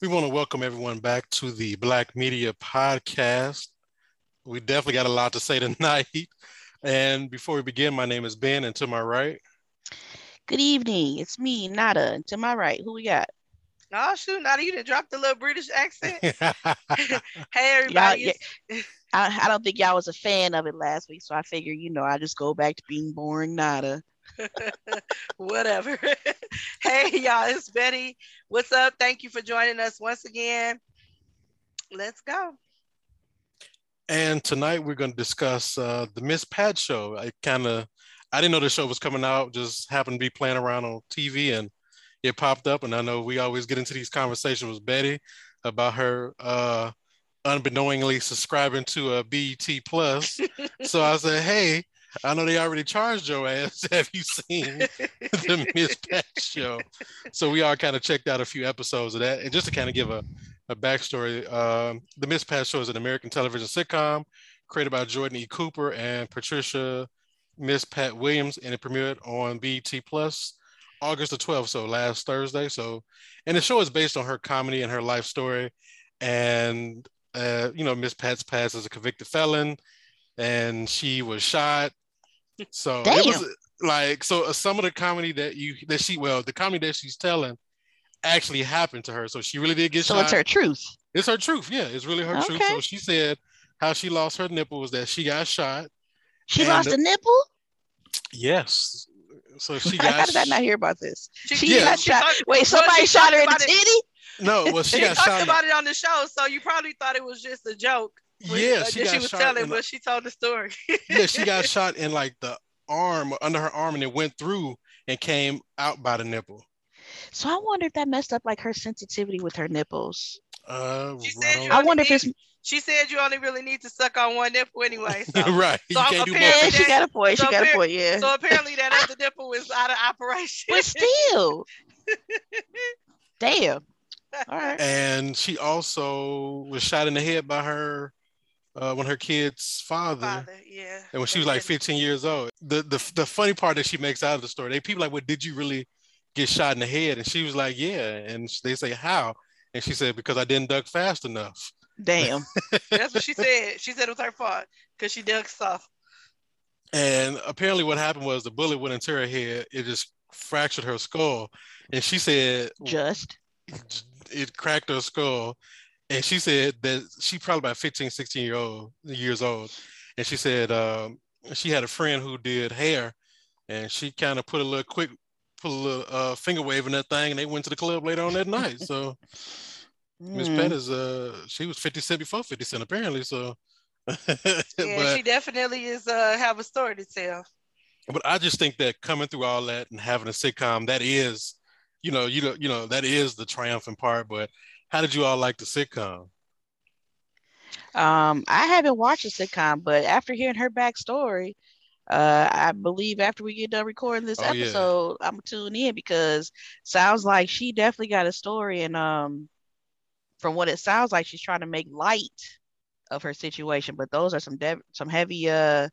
We want to welcome everyone back to the Black Media Podcast. We definitely got a lot to say tonight. And before we begin, my name is Ben, and to my right, Good evening. It's me, Nada. And to my right, who we got? Oh shoot, Nada, you didn't drop the little British accent. hey everybody. yeah, I, I don't think y'all was a fan of it last week, so I figure, you know, I just go back to being boring Nada. Whatever. hey y'all, it's Betty. What's up? Thank you for joining us once again. Let's go. and tonight we're going to discuss uh, the Miss Pat show. I kind of, I didn't know the show was coming out. Just happened to be playing around on TV, and it popped up. And I know we always get into these conversations with Betty about her uh, unbeknowingly subscribing to a BET Plus. so I said, hey. I know they already charged your ass. Have you seen the Miss Pat show. So we all kind of checked out a few episodes of that. And just to kind of give a, a backstory, um, the Miss Pat show is an American television sitcom created by Jordan E. Cooper and Patricia Miss Pat Williams, and it premiered on BET Plus August the 12th, so last Thursday. So, and the show is based on her comedy and her life story. And, uh, you know, Miss Pat's past as a convicted felon, and she was shot. So it was like so uh, some of the comedy that you that she well the comedy that she's telling actually happened to her so she really did get So shot it's her truth. it's her truth yeah it's really her truth so she said how she lost her nipple was that she got shot She lost the- a nipple? yes so she How did I not hear about this? She Yeah. got she shot. talked- Wait, somebody shot her in talked the it- titty? no well she She got talked shot about it on the show, so you probably thought it was just a joke. The, when- yeah uh, she got she was shot telling, in the- but she told the story. yeah she got shot in like the arm under her arm and it went through and came out by the nipple So I wonder if that messed up like her sensitivity with her nipples. uh She right said you I only wonder if need- it's She said you only really need to suck on one nipple anyway. So, right you so can't do apparently yeah, both she got a point. She so got a point, yeah. so apparently that other nipple was out of operation. but still. Damn. All right. and she also was shot in the head by her uh, when her kid's father, Father, yeah. and when she was like 15 years old. The, the the funny part that she makes out of the story, they people like, "Well, did you really get shot in the head?" And she was like, "Yeah." And they say, "How?" And she said, "Because I didn't duck fast enough." Damn. That's what she said. She said it was her fault because she dug soft. And apparently, what happened was the bullet went into her head. It just fractured her skull, and she said Just. it cracked her skull and she said that she probably about 15 16 year old years old and she said um, she had a friend who did hair and she kind of put a little quick put a little uh, finger wave in that thing and they went to the club later on that night so miss Mm. Pat is uh she was 50 cent before 50 cent apparently so Yeah, but she definitely is uh have a story to tell. but I just think that coming through all that and having a sitcom that is you know you know you know that is the triumphant part but how did you all like the sitcom Um, I haven't watched a sitcom, but after hearing her backstory, uh, I believe after we get done recording this Oh, yeah. episode, I'm gonna tune in because sounds like she definitely got a story, and um, from what it sounds like, she's trying to make light of her situation. But those are some dev- some heavy uh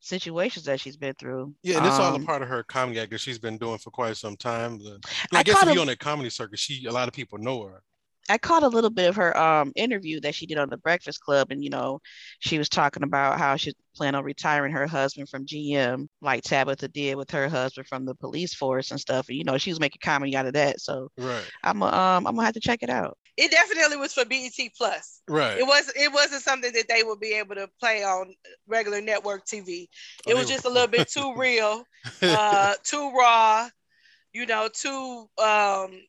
situations that she's been through. Yeah, and it's all a Um, part of her comedy act that she's been doing for quite some time. The- I I, guess if you're on that comedy circuit, she a lot of people know her. I caught a little bit of her um interview that she did on the Breakfast Club, and you know, she was talking about how she planned on retiring her husband from GM, like Tabitha did with her husband from the police force and stuff. And you know, she was making comedy out of that. So Right, Uh, I'm um I'm gonna have to check it out. It definitely was for BET Plus. right. It was it wasn't something that they would be able to play on regular network TV. It Oh, was they- just a little bit too real, uh, too raw, you know, too um,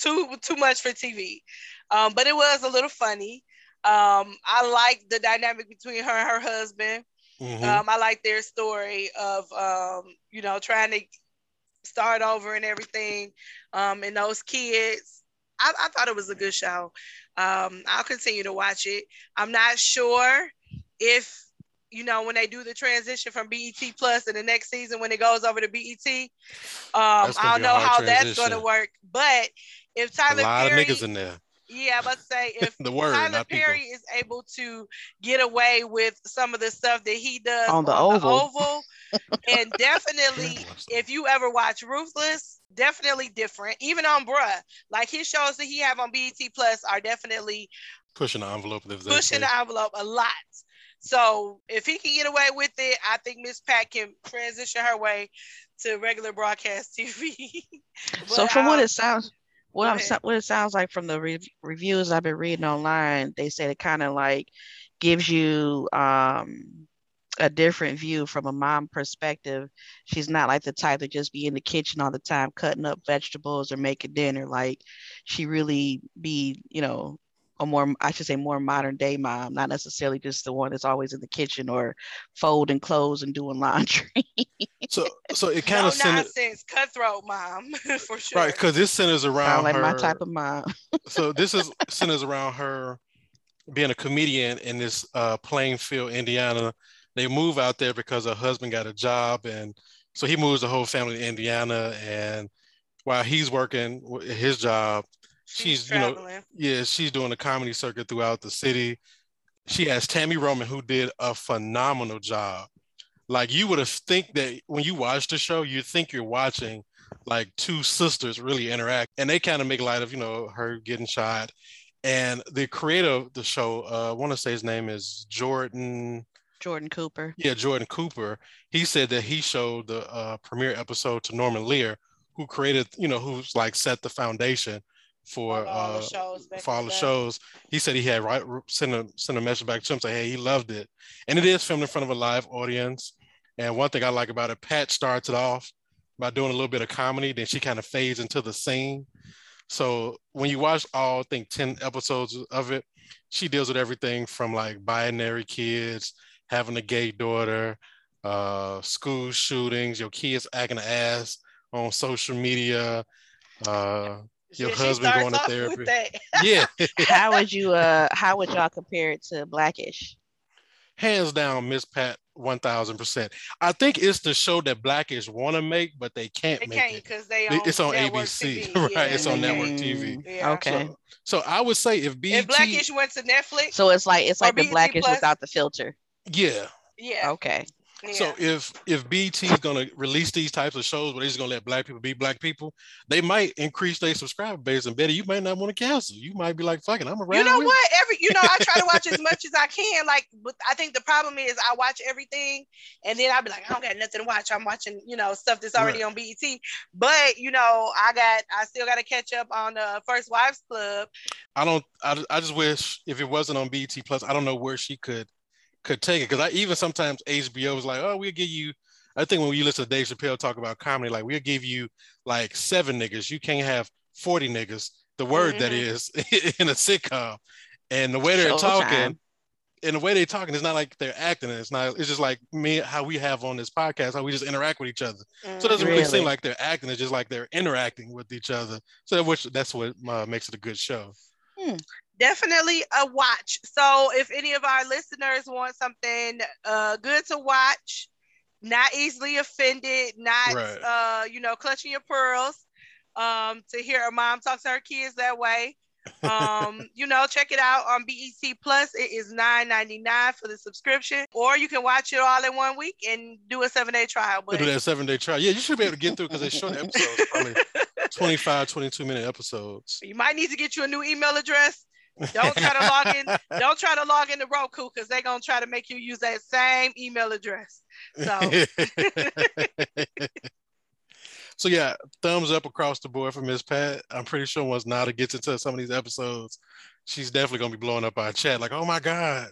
too too much for TV. Um, but it was a little funny. Um, I like the dynamic between her and her husband. Mhm. Um, I like their story of um, you know trying to start over and everything, um, and those kids. I, I thought it was a good show. Um, I'll continue to watch it. I'm not sure if you know when they do the transition from BET Plus in the next season when it goes over to BET. Um, I don't know how that's going to work, but if a Tyler lot Perry, of niggas in there. yeah, I'm about to say if The word, Tyler not people. Perry is able to get away with some of the stuff that he does On the Oval. Oval, and definitely if you ever watch Ruthless, definitely different. Even on Bruh, like his shows that he have on BET Plus are definitely pushing the envelope. Pushing the envelope a lot. So if he can get away with it, I think Miss Pat can transition her way to regular broadcast TV. so from um, what it sounds, what I'm what it sounds like from the re- reviews I've been reading online, they said it kind of like gives you um a different view from a mom perspective. She's not like the type to just be in the kitchen all the time cutting up vegetables or making dinner. Like she really be, you know, a more I should say more modern day mom, not necessarily just the one that's always in the kitchen or folding clothes and doing laundry. so so it kind of no nonsense, cutthroat mom for sure. Right, because this centers around Sound like her, my type of mom. so this is centers around her being a comedian in this uh, Plainfield, Indiana. They move out there because her husband got a job, and so he moves the whole family to Indiana. And while he's working his job, she's, she's you know yeah she's doing a comedy circuit throughout the city. She has Tami roman who did a phenomenal job. Like you would have think that when you watch the show you think you're watching like two sisters really interact and they kind of make light of you know her getting shot. And the creator of the show uh, i want to say his name is jordan jordan cooper. Yeah jordan cooper. He said that he showed the uh, premiere episode to norman lear who created you know who's like set the foundation for all uh, shows for all the shows. He said he had right sent a sent a message back to him say, hey, he loved it, and it is filmed in front of a live audience. And one thing I like about it, Pat starts it off by doing a little bit of comedy, then she kind of fades into the scene. So when you watch all, I think ten episodes of it, she deals with everything from like binary kids, having a gay daughter, uh, school shootings, your kids acting ass on social media, uh, your husband going to therapy. yeah. how would you uh how would y'all compare it to Blackish? Hands down, Miss Pat, one thousand percent. I think it's the show that Blackish want to make, but they can't they make can't it because they it's on ABC, TV. right? Yeah. It's on network TV. Yeah. Okay. So, so, I would say if BET, if Blackish went to Netflix, so it's like it's like the Blackish Plus, without the filter. Yeah. Yeah. Okay. So if if BET is gonna release these types of shows where they're just gonna let black people be black people, they might increase their subscriber base. And Betty, you might not want to cancel. You might be like, "Fucking, I'm around." You know what? Every you know, I try to watch as much as I can. Like, but I think the problem is I watch everything, and then I'll be like, I don't got nothing to watch. I'm watching, you know, stuff that's already right. on BET. But you know, I got, I still got to catch up on the First Wives Club. I don't. I, I just wish if it wasn't on BET Plus, I don't know where she could could take it because I even sometimes HBO was like, oh, we'll give you. I think when you listen to Dave Chappelle talk about comedy, like we'll give you like seven niggas. You can't have forty niggas. The word mm-hmm. that is in a sitcom, and the way they're talking, and the way they're talking, it's not like they're acting. It's not. It's just like me how we have on this podcast, how we just interact with each other. Mm-hmm. So it doesn't really. really seem like they're acting. It's just like they're interacting with each other. So which that's what uh, makes it a good show. Hmm definitely a watch. So if any of our listeners want something uh, good to watch, not easily offended, not right. uh, you know, clutching your pearls, um, to hear a mom talk to her kids that way. um, you know, check it out on BET Plus. It is $9.99 for the subscription, or you can watch it all in one week and do a seven day trial. But do that seven day trial. Yeah, you should be able to get through because they're short episodes, probably 25, 22 minute episodes. You might need to get you a new email address don't try to log in. Don't try to log into Roku because they're gonna try to make you use that same email address. So. so yeah, thumbs up across the board for Miss Pat. I'm pretty sure once Nada gets into some of these episodes, she's definitely gonna be blowing up our chat. Like, oh my god.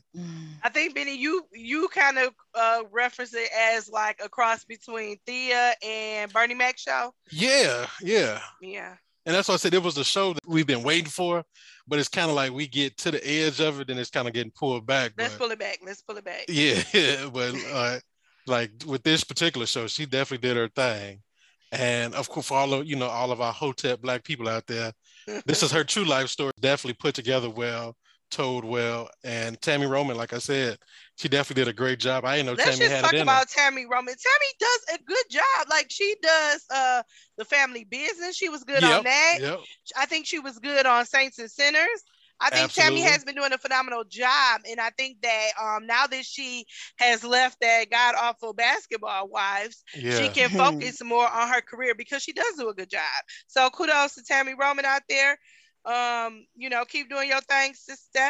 I think Benny, you you kind of uh, reference it as like a cross between Thea and Bernie Mac show. Yeah, yeah, yeah. And that's why I said it was the show that we've been waiting for but it's kind of like we get to the edge of it and it's kind of getting pulled back. Let's but, pull it back. Let's pull it back. Yeah, yeah. But uh, like with this particular show, she definitely did her thing. And of course, for all of you know, all of our Hotep black people out there, this is her true life story. Definitely put together well, told well. And Tami Roman, like I said, she definitely did a great job. I didn't know Let's Tami had talk it about Tami Roman. Tami does a good job. Like she does uh the family business. She was good yep, on that. Yep. I think she was good on Saints and Sinners. I think Absolutely. Tami has been doing a phenomenal job, and I think that um, now that she has left that god awful basketball wives, Yeah. she can focus more on her career because she does do a good job. So kudos to Tammy Roman out there. Um, you know, keep doing your thing, sister.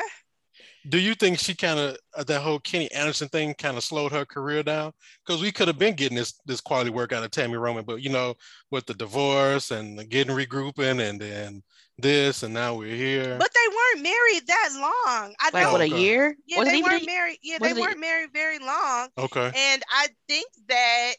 Do you think she kind of uh, that whole Kenny Anderson thing kind of slowed her career down? Because we could have been getting this this quality work out of Tami Roman, but you know, with the divorce and the getting regrouping and then this and now we're here. But they weren't married that long. I Like know. what a year? Yeah, Was they weren't married. Yeah, they weren't married very long. okay. And I think that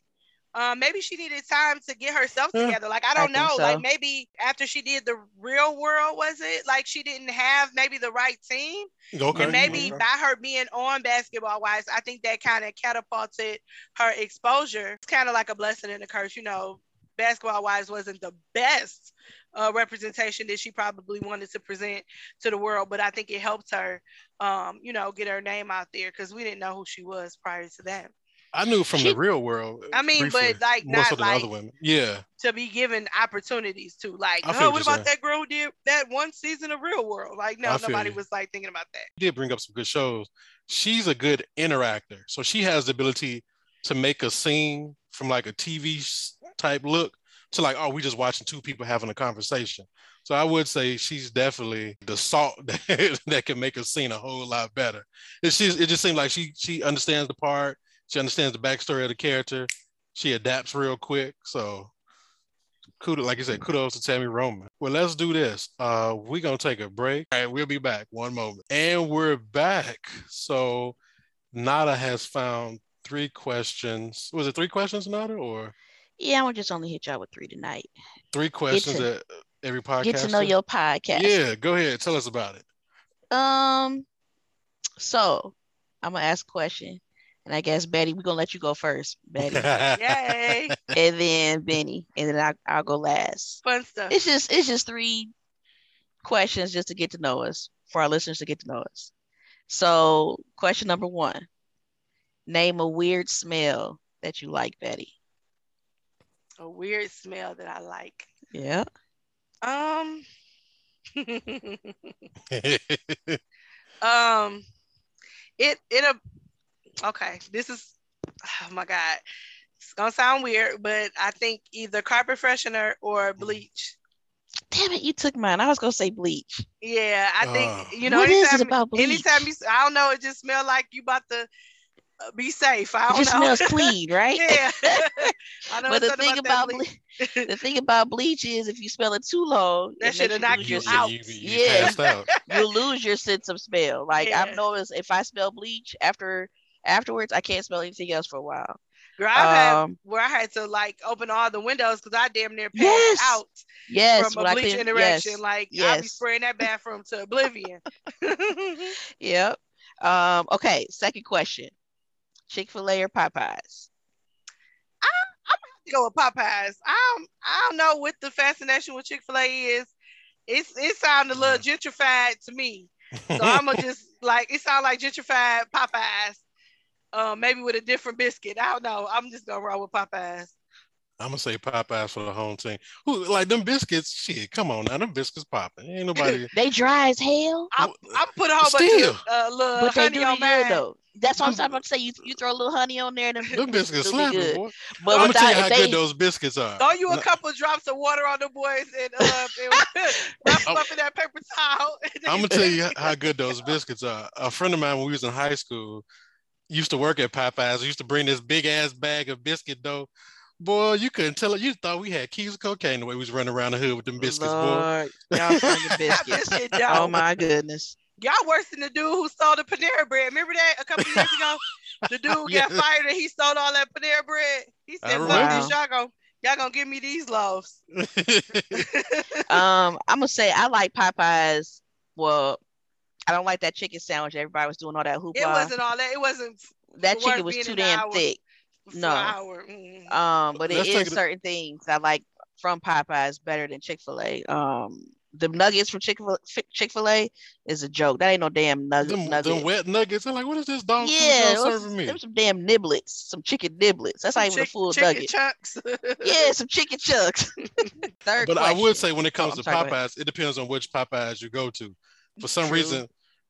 um, maybe she needed time to get herself together. Like I I don't think know. so. Like maybe after she did the real world, was it like she didn't have maybe the right team? Okay. And maybe okay. by her being on basketball wives, I think that kind of catapulted her exposure. It's kind of like a blessing and a curse, you know. Basketball wives wasn't the best uh, representation that she probably wanted to present to the world, but I think it helped her, um, you know, get her name out there because we didn't know who she was prior to that. I knew from She- the real world. Uh, I mean, briefly, but, like, not so like- other women. Yeah. To be given opportunities to like, oh, what what about that girl did that one season of Real World? Like, no, nobody you. was like thinking about that. did bring up some good shows. She's a good interactor. So she has the ability to make a scene from like a TV type look to like, oh, we just watching two people having a conversation. So I would say she's definitely the salt that, that can make a scene a whole lot better. It's just, it just seems like she she understands the part. She understands the backstory of the character. She adapts real quick. So kudos, like you said, kudos to Tami Roman. Well, let's do this. Uh, we're gonna take a break. All right, we'll be back. One moment, and we're back. So, Nada has found three questions. Was it three questions, Nada, or Yeah, I'm gonna just only hit y'all with three tonight. three questions to- that every podcast? Get to know your podcast. Yeah, go ahead. Tell us about it. Um, so I'm gonna ask a question, and I guess Betty, we're gonna let you go first, Betty, Yay, and then Benny, and then I, I'll go last. fun stuff. It's just it's just three questions just to get to know us for our listeners to get to know us. So, question number one: Name a weird smell that you like, Betty. A weird smell that I like. Yeah. Um, um, it it a okay. This is oh my god. It's gonna sound weird, but I think either carpet freshener or bleach. Damn it, you took mine. I was gonna say bleach. Yeah, I think Uh, you know. what is anytime, it about bleach? anytime you, I don't know. It just smell like you about to uh, be safe. I It don't just know. smells clean, right? yeah. I know But the thing about, about bleach. ble- the thing about bleach is if you smell it too long, That it should've makes knocked you you, out. you, you Yeah. out. you lose your sense of smell. Like Yeah. I've noticed if I smell bleach after afterwards, I can't smell anything else for a while. Girl, I've had Um, where I had to like open all the windows because I damn near passed Yes. out Yes, from when a I bleach clean- interaction. yes, Like I'll be spraying that bathroom to oblivion. Yep. Um, okay, second question. Chick-fil-A or Popeyes? I, I'm have to go with Popeyes. I don't, I don't know what the fascination with Chick Fil A is. It's it sounds a little gentrified to me. So I'm gonna just like it sounds like gentrified Popeyes. Um, maybe with a different biscuit. I don't know. I'm just gonna roll with Popeyes. I'm gonna say Popeyes for the home team. Who like them biscuits? Shit, come on now, them biscuits popping. Ain't nobody. They dry as hell, I'm, I'm put a whole still. bunch of uh, little but honey on be good mine. though. That's what I'm Them- about to say. You, you throw a little honey on there, and them, them biscuits still be slapping, good. boy. But I'm gonna tell you how if good those biscuits are. Throw you a No, couple drops of water on the boys and uh, and wrap them up in that paper towel. I'm gonna tell you how good those biscuits are. A friend of mine when we was in high school used to work at Popeyes. Used to bring this big ass bag of biscuit dough. Boy, you couldn't tell it. You thought we had keys of cocaine the way we was running around the hood with them biscuits, boy. Y'all slinging biscuits. Biscuit Oh my goodness. Y'all worse than the dude who stole the Panera bread. Remember that a couple years ago? The dude Yeah. got fired and he stole all that Panera bread. He said, "Fuck remember. this, y'all gonna y'all gonna give me these loaves." Um, I'm gonna say I like Popeyes. Well, I don't like that chicken sandwich. Everybody was doing all that hoopla. it wasn't all that. It wasn't that chicken was too damn hour. thick. No. an hour. Mm. Um, but it Let's take is it- certain things I like from Popeyes better than Chick Fil A. Um, the nuggets from Chick Chick Fil A is a joke. That ain't no damn nugget. them, nugget. them wet nuggets. I'm like, what is this dog food yeah, y'all was, serving me? them some damn niblets, some chicken niblets. That's not even a Chick- full chicken nugget. chunks. Yeah, some chicken chunks. Third But I would say when it comes Oh, to sorry. Popeyes, it depends on which Popeyes you go to. For some True. reason,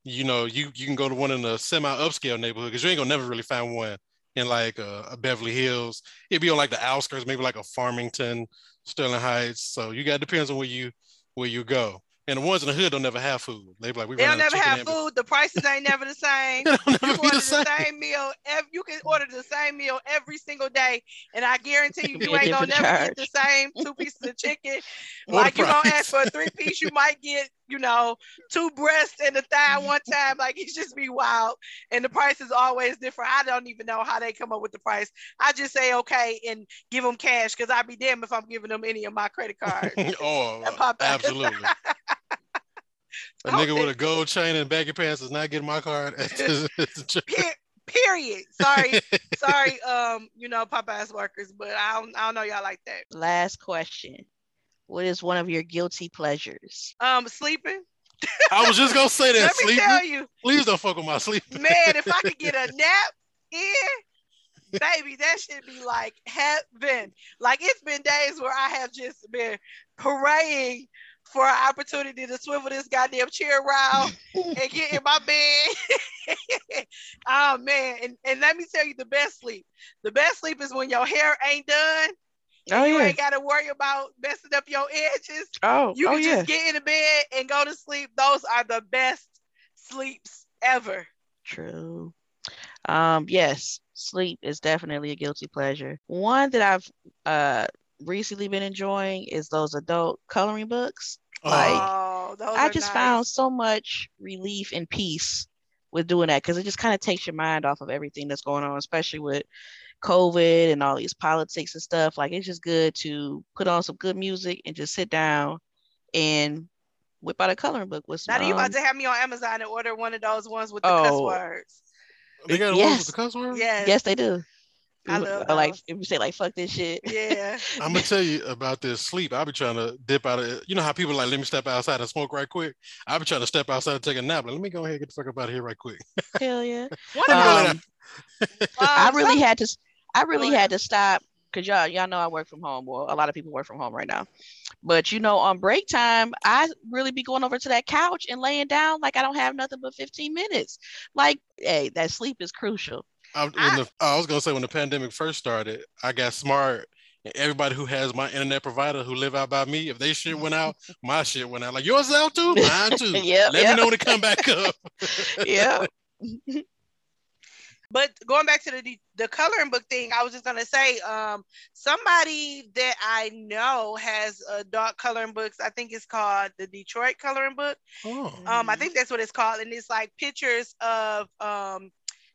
you know, you you can go to one in a semi upscale neighborhood because you ain't gonna never really find one in like uh, a Beverly Hills. It'd be on like the outskirts, maybe like a Farmington, Sterling Heights. So you got depends on where you where you go. And the ones in the hood don't never have food. They be like, we They run don't never have and- food. The prices ain't never the same. They don't You never can order the same. meal. Ev- you can order the same meal every single day, and I guarantee you, you ain't gonna different never get the same two pieces of chicken. Like you gonna ask for a three piece, you might get, you know, two breasts and a thigh one time. Like it's just be wild, and the price is always different. I don't even know how they come up with the price. I just say okay and give them cash because I'd be damned if I'm giving them any of my credit cards. oh, absolutely. a nigga with a gold chain and baggy pants is not getting my card. at the- at the church. Per- period. Sorry, sorry, um, you know, Popeyes workers, but I don't, I don't know y'all like that. Last question. What is one of your guilty pleasures? Um, sleeping. I was just gonna say that Let me sleeping. tell you, Please don't fuck with my sleep. man, if I could get a nap here, baby, that should be like heaven. Like it's been days where I have just been praying for an opportunity to swivel this goddamn chair around and get in my bed. oh man, and, and let me tell you the best sleep. The best sleep is when your hair ain't done. Oh you yeah. ain't gotta worry about messing up your edges. Oh, You oh can yeah. just get in the bed and go to sleep. Those are the best sleeps ever. True. Um, yes, sleep is definitely a guilty pleasure. One that I've uh recently been enjoying is those adult coloring books. Like, oh, those I just nice. found so much relief and peace with doing that because it just kind of takes your mind off of everything that's going on, especially with COVID and all these politics and stuff. Like it's just good to put on some good music and just sit down and whip out a coloring book with some. Now you about um, to have me on Amazon and order one of those ones with the cuss Oh. words. They got Yes. one with the cuss word. Yes. yes, they do. I love Or like those. if you say like fuck this shit. Yeah. I'm gonna tell you about this sleep. I'll be trying to dip out of You know how people like let me step outside and smoke right quick. I'll be trying to step outside and take a nap. Like, let me go ahead and get the fuck up out of here right quick. Hell yeah. One Let me go lay Um. I Um, really had to I really had to stop because y'all y'all know I work from home. Well, a lot of people work from home right now. But you know, on break time, I really be going over to that couch and laying down like I don't have nothing but 15 minutes. Like, hey, that sleep is crucial. I, I- the, I was gonna say when the pandemic first started, I got smart. And everybody who has my internet provider who live out by me, if they shit went out, my shit went out. Like yours out too, mine too. Yep, Let yep. me know when it come back up. yeah. But going back to the the coloring book thing, I was just gonna say, um, somebody that I know has adult coloring books. I think it's called the Detroit Coloring Book. Oh, Um, I Mhm. think that's what it's called, and it's like pictures of um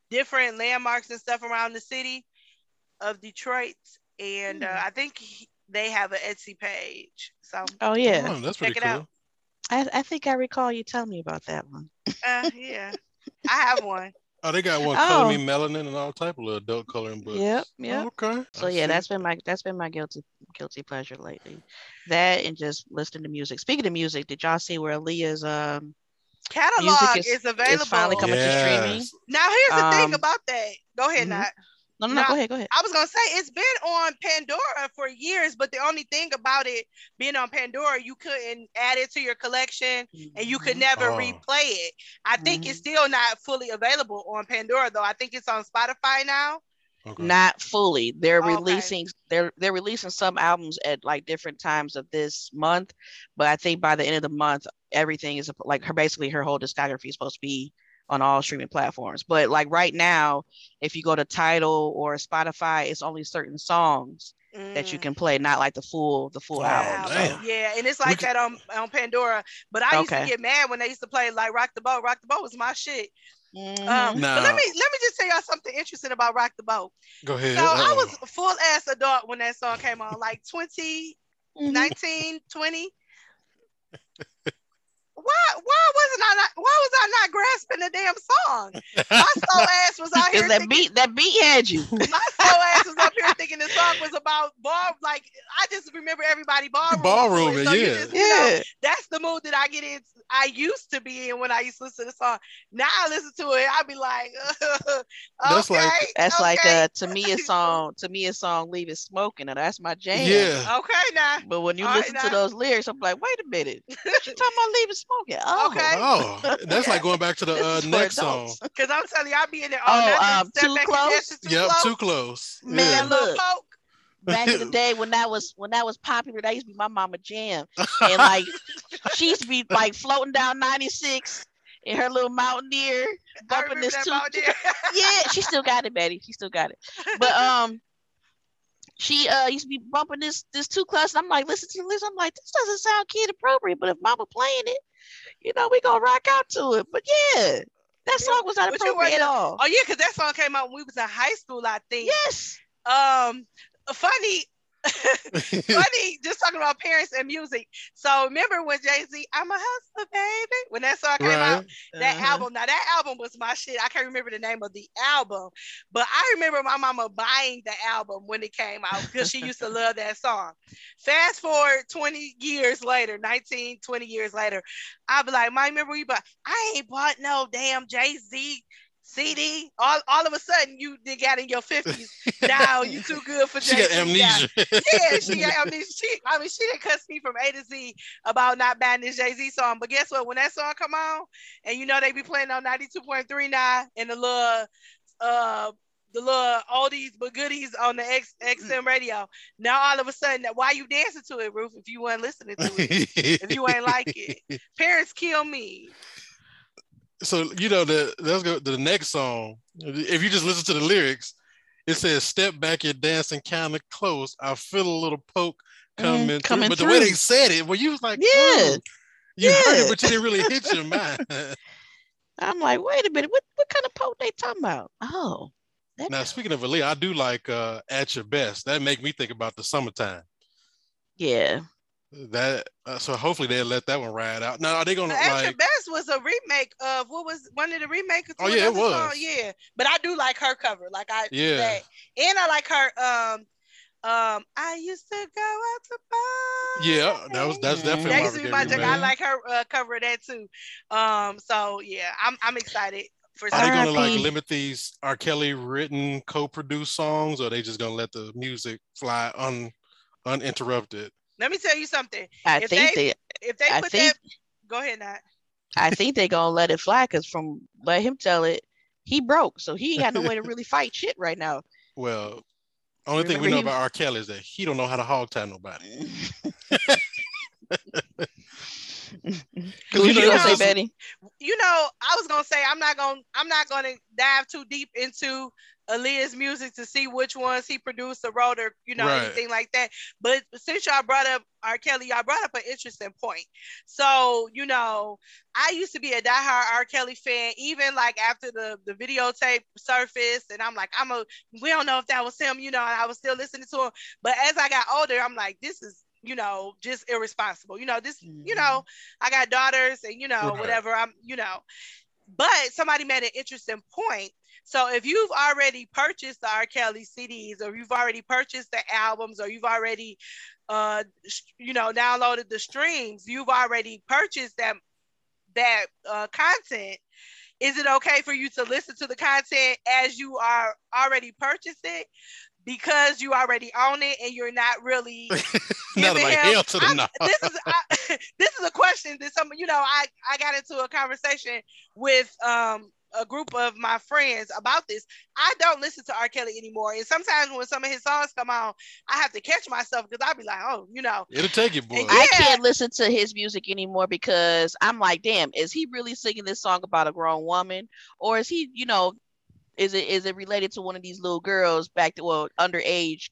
different landmarks and stuff around the city of Detroit. And uh, Hmm. I think he- they have an Etsy page. So Oh yeah. oh, that's pretty Check it cool. out. I, I think I recall you telling me about that one. uh, yeah, I have one. Oh, they got one color Oh. me melanin and all type of adult coloring books. Yep, yep. Okay. So I yeah, see. that's been my that's been my guilty guilty pleasure lately. That and just listening to music. Speaking of music, did y'all see where Aaliyah's um Catalog is- is, available. is finally coming to streaming? Now here's the thing Um, about that. Go ahead, mhm. Nat. No, no, no, Nah. go ahead, go ahead. I was gonna say it's been on Pandora for years, but the only thing about it being on Pandora, you couldn't add it to your collection and you could Mhm. never Oh. replay it. I think it's Mhm. still not fully available on Pandora though. I think it's on Spotify now. Okay. not fully. They're Okay. releasing they're they're releasing some albums at like different times of this month, but I think by the end of the month, everything is like her basically her whole discography is supposed to be on all streaming platforms. But like right now, if you go to Tidal or Spotify, it's only certain songs that you Mm. can play, not like the full the full Oh, album. So, damn. Yeah, and it's like could- that on, on Pandora. But I used to get mad when they used to play like Rock the Boat. Rock the Boat was my shit. mhm. Um, Nah. but let me let me just tell y'all something interesting about Rock the Boat. Go ahead. So I was a full ass adult when that song came on, like 20, Mhm. 19, 20. Why why wasn't I not why was I not grasping the damn song? My soul ass was out here Because that thinking, beat that beat had you. my soul ass was up here here thinking the song was about bar. Like I just remember everybody ballroom. Ballroom, So yeah. just, you know, Yeah. that's the mood that I get in. I used to be in when I used to listen to the song. Now I listen to it, I'd be like, okay, That's like- That's like okay, uh to me a song to me a song leave it smoking and that's my jam. Yeah. okay now. But when you All right, listen to now. those lyrics, I'm like, wait a minute. She talking about leave it smoking. Oh, Okay. Oh, that's like going back to the uh, is for next song. Cause I'm telling you, I'll be in there. Oh, Oh, nothing. um, Too Close? too Yep, close. too close. Man, yeah. Look. back in the day when that was when that was popular, that used to be my mama jam. And like she used to be like floating down 96 in her little mountaineer, bumping this that two. about there. yeah, she still got it, Betty. She still got it. But um she uh used to be bumping this this two class, I'm like, listen to this. I'm like, this doesn't sound kid appropriate, but if mama playing it, you know, we gonna rock out to it. But yeah, that song was not appropriate weren't- at all. Oh yeah, cause that song came out when we was in high school, I think. Yes. Um, funny, funny, just talking about parents and music. So remember when Jay Z, "I'm a hustler, baby," when that song came out, that Uh-huh. album. Now that album was my shit. I can't remember the name of the album, but I remember my mama buying the album when it came out because she used to love that song. Fast forward 20 years later, 19, 20 years later, I'll be like, "My remember you bought? I ain't bought no damn Jay Z." CD, all, all of a sudden you did got in your 50s. Now you too good for she Jay-Z. got amnesia. Yeah, she got amnesia. She, I mean, she didn't cuss me from A to Z about not buying this Jay Z song. But guess what? When that song come on, and you know they be playing on 92.3 now and the little uh the little oldies but goodies on the X, XM radio. Now all of a sudden, why you dancing to it, Ruth? If you weren't listening to it, if you ain't like it, parents kill me. So you know the let's go the next song. If you just listen to the lyrics, it says "Step back, you're dancing kind of close. I feel a little poke coming. Mm, coming But the way they said it, well, you was like, Yeah. "Oh." you heard it, but you didn't really hit your mind. I'm like, wait a minute, what, what kind of poke they talking about? Oh, now, speaking of Aaliyah, I do like uh, "At Your Best." That make me think about the summertime. yeah. That uh, so hopefully they'll let that one ride out. Now, are they gonna At Your like? Best was a remake of what was one of the remakes? Oh, yeah, it was. Yeah, but I do like her cover. Like I Yeah. that. and I like her. Um, um, I used to go out to bar. Yeah, that was that's definitely That my used to be my remake. I like her uh, cover of that too. Um, so yeah, I'm I'm excited for. Are they gonna like limit these R. Kelly written co-produced songs, or are they just gonna let the music fly un uninterrupted? Let me tell you something. I If think they- they, If they I put think- that, go ahead, Nat. I think they gonna let it fly because from let him tell it, he broke, so he ain't got no way to really fight shit right now. Well, only thing we know about R. Kelly is that he don't know how to hog tie nobody. What you you know, gonna say, Betty? you know, I was gonna say I'm not gonna I'm not gonna dive too deep into Aaliyah's music to see which ones he produced or wrote or you know Right. anything like that. But since y'all brought up R. Kelly, y'all brought up an interesting point. So you know, I used to be a diehard R. Kelly fan, even like after the the videotape surfaced, and I'm like, I'm a we don't know if that was him, you know, and I was still listening to him. But as I got older, I'm like, this is you know just irresponsible. You know, this you know mm-hmm. I got daughters and you know Right. whatever I'm you know but somebody made an interesting point so if you've already purchased the R. Kelly CDs or you've already purchased the albums or you've already uh you know downloaded the streams you've already purchased that that uh, content is it okay for you to listen to the content as you are already purchased it because you already own it and you're not really giving him- hell to the no. this is I, this is a question that some you know I I got into a conversation with um a group of my friends about this. I don't listen to R. Kelly anymore, and sometimes when some of his songs come on, I have to catch myself because I'll be like, oh, you know, It'll take you, boy. And I can't listen to his music anymore because I'm like, damn, is he really singing this song about a grown woman, or is he, you know, is it is it related to one of these little girls back to well underage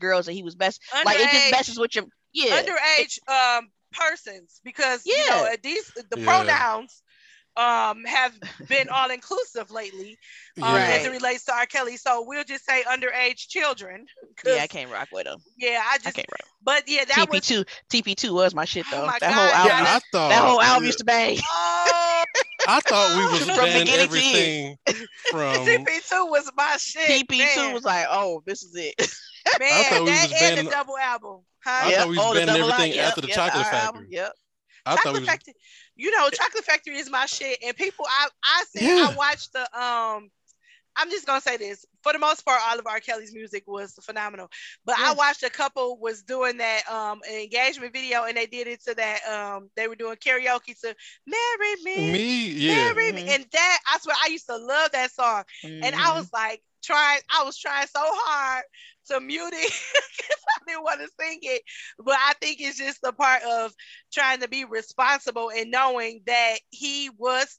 girls that he was best like it just messes with your yeah underage um persons because you know at these the Yeah. pronouns um have been all inclusive lately um, Yeah. as it relates to R. Kelly. So we'll just say underage children. yeah I can't rock with him yeah, I I just can't rock. but yeah, that was TP2 TP2 was my shit Oh though my that God, whole yeah, album Yeah, I thought that whole album used to bang oh I thought we was From banning beginning to end. everything from TP2 was my shit. TP2 man. was like oh this is it Man, thought we that was and banning- the double album. I Huh? thought we was Oh, banning everything out. after Yep, the yep, Chocolate our album. Factory. Yep. I thought Chocolate we was, Factory, you know, Chocolate Factory is my shit. And people, I I see, Yeah. I watched the um. I'm just gonna say this. For the most part, all of R. Kelly's music was phenomenal. But I watched a couple was doing that um an engagement video, and they did it to that um they were doing karaoke to "Marry Me, me, yeah. Marry Me," Mhm. and that I swear I used to love that song, and I Mhm. was like trying, I was trying so hard to mute it because I didn't want to sing it, but I think it's just a part of trying to be responsible and knowing that he was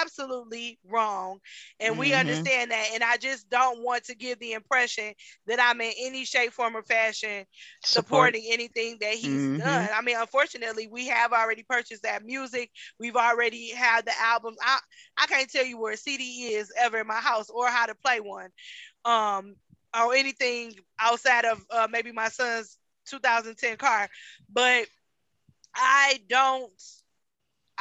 absolutely wrong and we Mhm. understand that and i just don't want to give the impression that i'm in any shape form or fashion Support. supporting anything that he's Mhm. done i mean unfortunately we have already purchased that music we've already had the albums i i can't tell you where a cd is ever in my house or how to play one um or anything outside of uh, maybe my son's 2010 car but i don't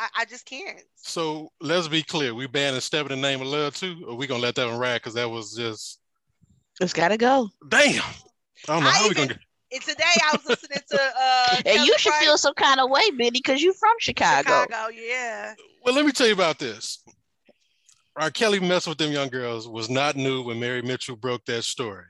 I, I just can't. So let's be clear. We banning Step in the Name of Love too, or we gonna let that one ride because that was just It's gotta go. damn. I don't know I how we gonna get And today I was listening to uh And you should Price, feel some kind of way, Benny, because you're from Chicago. Chicago, yeah. Well, let me tell you about this. R. Kelly messing with them young girls was not new when Mary Mitchell broke that story.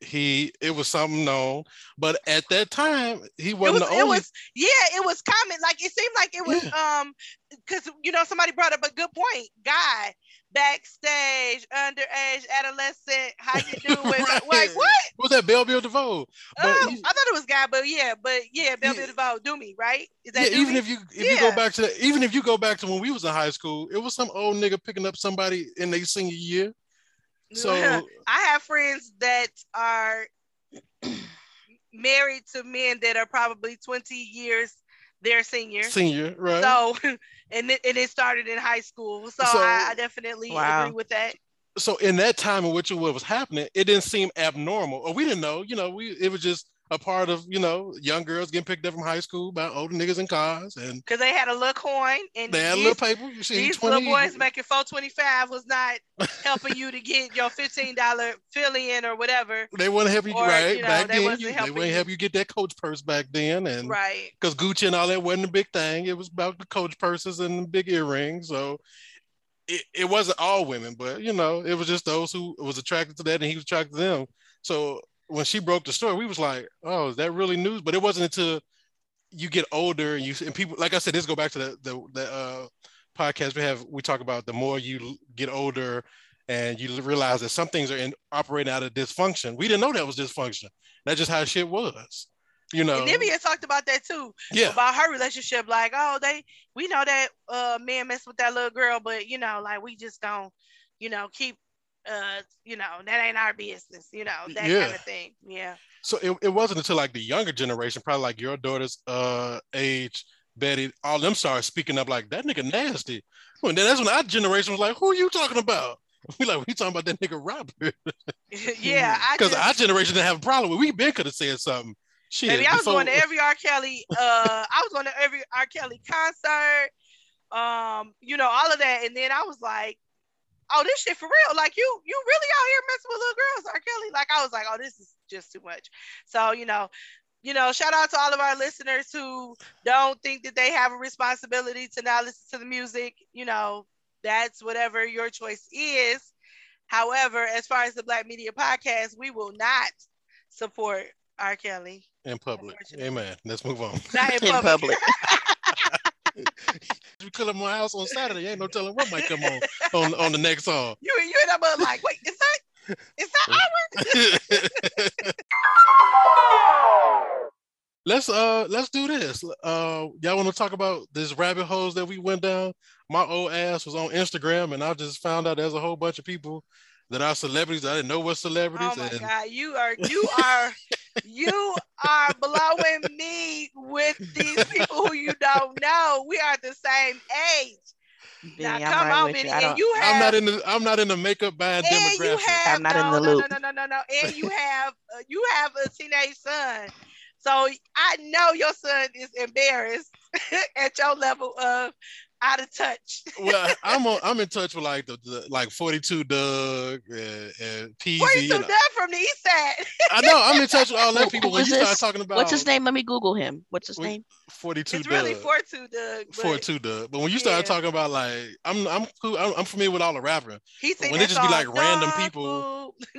He it was something known, but at that time he wasn't was, the it only. was, yeah, it was common. Like it seemed like it was, um, because you know somebody brought up a good point. Guy, backstage, underage, adolescent, how you doing? Right. Like what? Was that Bell Biv DeVoe? But Oh, he- I thought it was guy, but yeah, but yeah, Belleville Yeah. DeVoe, do me right? Is yeah, that even if you if you go back to even if you go back to when we was in high school, it was some old nigga picking up somebody in their senior year. So I have friends that are married to men that are probably 20 years their senior. senior, right? So, and it, and it started in high school. So, So- I, I definitely Wow. agree with that. so in that time in which it what was happening, it didn't seem abnormal, or we didn't know. You know, we it was just a part of you know young girls getting picked up from high school by older niggas in cars, and Because they had a little coin and they had a little paper. You see, these twenty. little boys making 425 was not helping you to get your $15 fill in or whatever. they to help you or, right you know, back then. You, they wouldn't help you get that coach purse back then, and Right. because Gucci and all that wasn't a big thing. It was about the coach purses and the big earrings. So it, it wasn't all women, but you know, it was just those who was attracted to that and he was attracted to them. So when she broke the story, we was like, oh, is that really news? But it wasn't until you get older and you and people like I said, this go back to the the, the uh, podcast we have. We talk about the more you get older and you realize that some things are in operating out of dysfunction. We didn't know that was dysfunction. That's just how shit was. You know, And Nivea talked about that too. yeah. about her relationship. Like, oh, they we know that uh man messed with that little girl, but you know, like we just don't, you know, keep uh, you know, that ain't our business, you know, that Yeah. kind of thing. Yeah. so it, it wasn't until like the younger generation, probably like your daughter's uh age, Betty, all them started speaking up like that nigga nasty. Well, then that's when our generation was like, who are you talking about? We like we talking about that nigga Robert yeah. Because our generation didn't have a problem with. We been could have said something. Shit, Baby, I was before- going to every R. Kelly, uh, I was going to every R. Kelly concert, um, you know, all of that. And then I was like, oh, this shit for real. Like you, you really out here messing with little girls, R. Kelly. Like I was like, oh, this is just too much. So, you know, you know, shout out to all of our listeners who don't think that they have a responsibility to now listen to the music. You know, that's whatever your choice is. However, as far as the Black Media Podcast, we will not support R. Kelly. in public. Amen. Let's move on. Not in In public. we up my house on Saturday. Ain't no telling what might come on on, on the next song. You and you end up like, wait, is that is that our? let's uh let's do this. Uh y'all want to talk about this rabbit holes that we went down? My old ass was on Instagram and I just found out there's a whole bunch of people that are celebrities. I didn't know what celebrities Oh my and god, you are you are you are blowing me with these people who you don't know. We are the same age. Now Benny, I'm come right on, Benny, you. And you have, I'm not in the I'm not in the makeup buying and you demographic. have I'm not in the no, loop. no, no, no, no, no, and you have uh, you have a teenage son. So I know your son is embarrassed at your level of out of touch. well, I'm on, I'm in touch with like the, the like 42 Dugg and, and Peezy. 42 and- Dugg from the east side. I know I'm in touch with all them people. Who When is you start talking about What's his name? Let me Google him. What's his We- name? 42 It's Dugg, really 42 Dugg. but 42 Dugg, but when you start Yeah. talking about like I'm I'm cool, I'm, I'm familiar with all the rappers, He sing when that it just be song, like random people-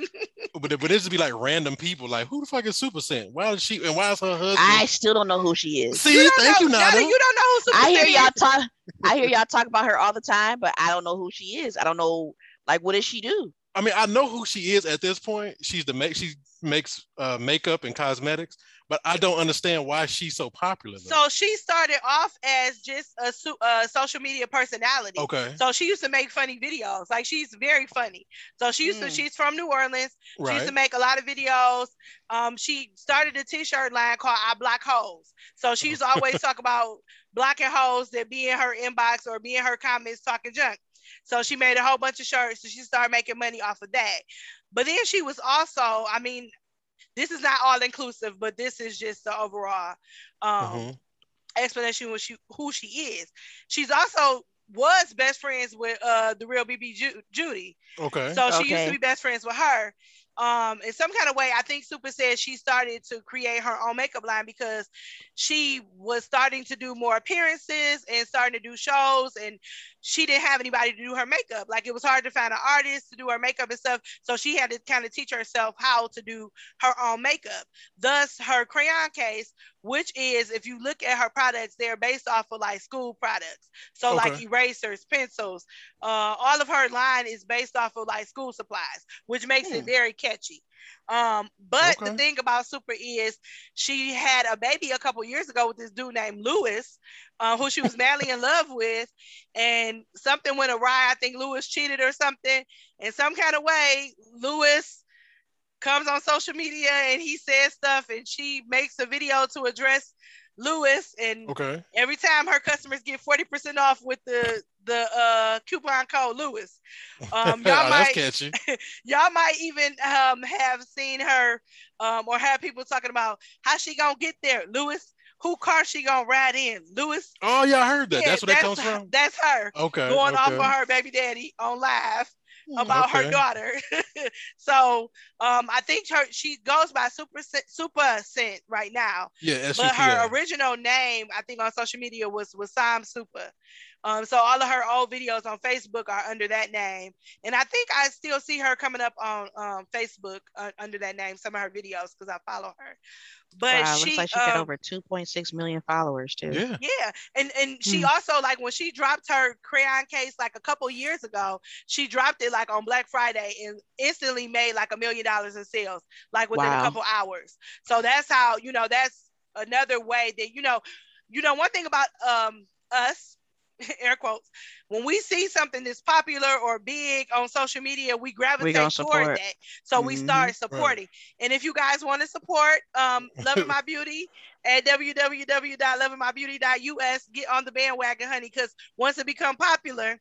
but it- but it just be like random people. Like who the fuck is Supa Cent? Why is she and why is her husband? I still don't know who she is. See, You thank know, you, Nada, Nada. You don't know who Supa I hear y'all is? talk. I hear y'all talk about her all the time, but I don't know who she is. I don't know, like, what does she do? I mean, I know who she is at this point. She's the make she makes uh, makeup and cosmetics, but I don't understand why she's so popular. Though. So she started off as just a su- uh, social media personality. okay, So she used to make funny videos. Like she's very funny. So she used to. Mm. She's from New Orleans. She used to make a lot of videos. Um, she started a T-shirt line called "I Block Holes." So she used to always talk about blocking holes that be in her inbox or be in her comments talking junk. So she made a whole bunch of shirts. So she started making money off of that. But then she was also, I mean, this is not all inclusive, but this is just the overall um, Mhm. explanation of she, who she is. She's also was best friends with uh the real BB Ju- Judy. Okay. So she used to be best friends with her. Um, in some kind of way, I think Supa Cent she started to create her own makeup line because she was starting to do more appearances and starting to do shows, and she didn't have anybody to do her makeup. Like it was hard to find an artist to do her makeup and stuff. So she had to kind of teach herself how to do her own makeup. Thus, her crayon case, which is if you look at her products, they're based off of like school products. So like erasers, pencils, uh, all of her line is based off of like school supplies, which makes it Hmm. very catchy. Um, but the thing about Supa is she had a baby a couple years ago with this dude named Lewis, uh, who she was madly in love with, and something went awry. I think Lewis cheated or something. In some kind of way, Lewis comes on social media and he says stuff, and she makes a video to address Lewis and Okay. every time her customers get 40% off with the the uh coupon code Lewis. Um, y'all Oh, might that's catchy. y'all might even um have seen her um or have people talking about how she gonna get there, Lewis. Who car she gonna ride in, Lewis? Oh yeah, I heard that. Yeah, that's where that comes her- from. That's her Okay. going off of her baby daddy on live Hmm. about her daughter. so um I think her she goes by Supa Cent- Supa Cent right now. Yeah, But her original name, I think on social media was was Sam Super. Um, so all of her old videos on Facebook are under that name, and I think I still see her coming up on um, Facebook uh, under that name. Some of her videos because I follow her. But wow, she, looks like she got um, over 2.6 million followers too. Yeah. yeah, and and she Hmm. also like when she dropped her crayon case like a couple years ago, she dropped it like on Black Friday and instantly made like a million dollars in sales like within Wow. a couple hours. So that's how you know that's another way that you know, you know one thing about um us air quotes. When we see something that's popular or big on social media we gravitate gonna toward that. So we Mhm. start supporting. And if you guys want to support um loving my beauty at www.lovingmybeauty.us get on the bandwagon honey because once it become popular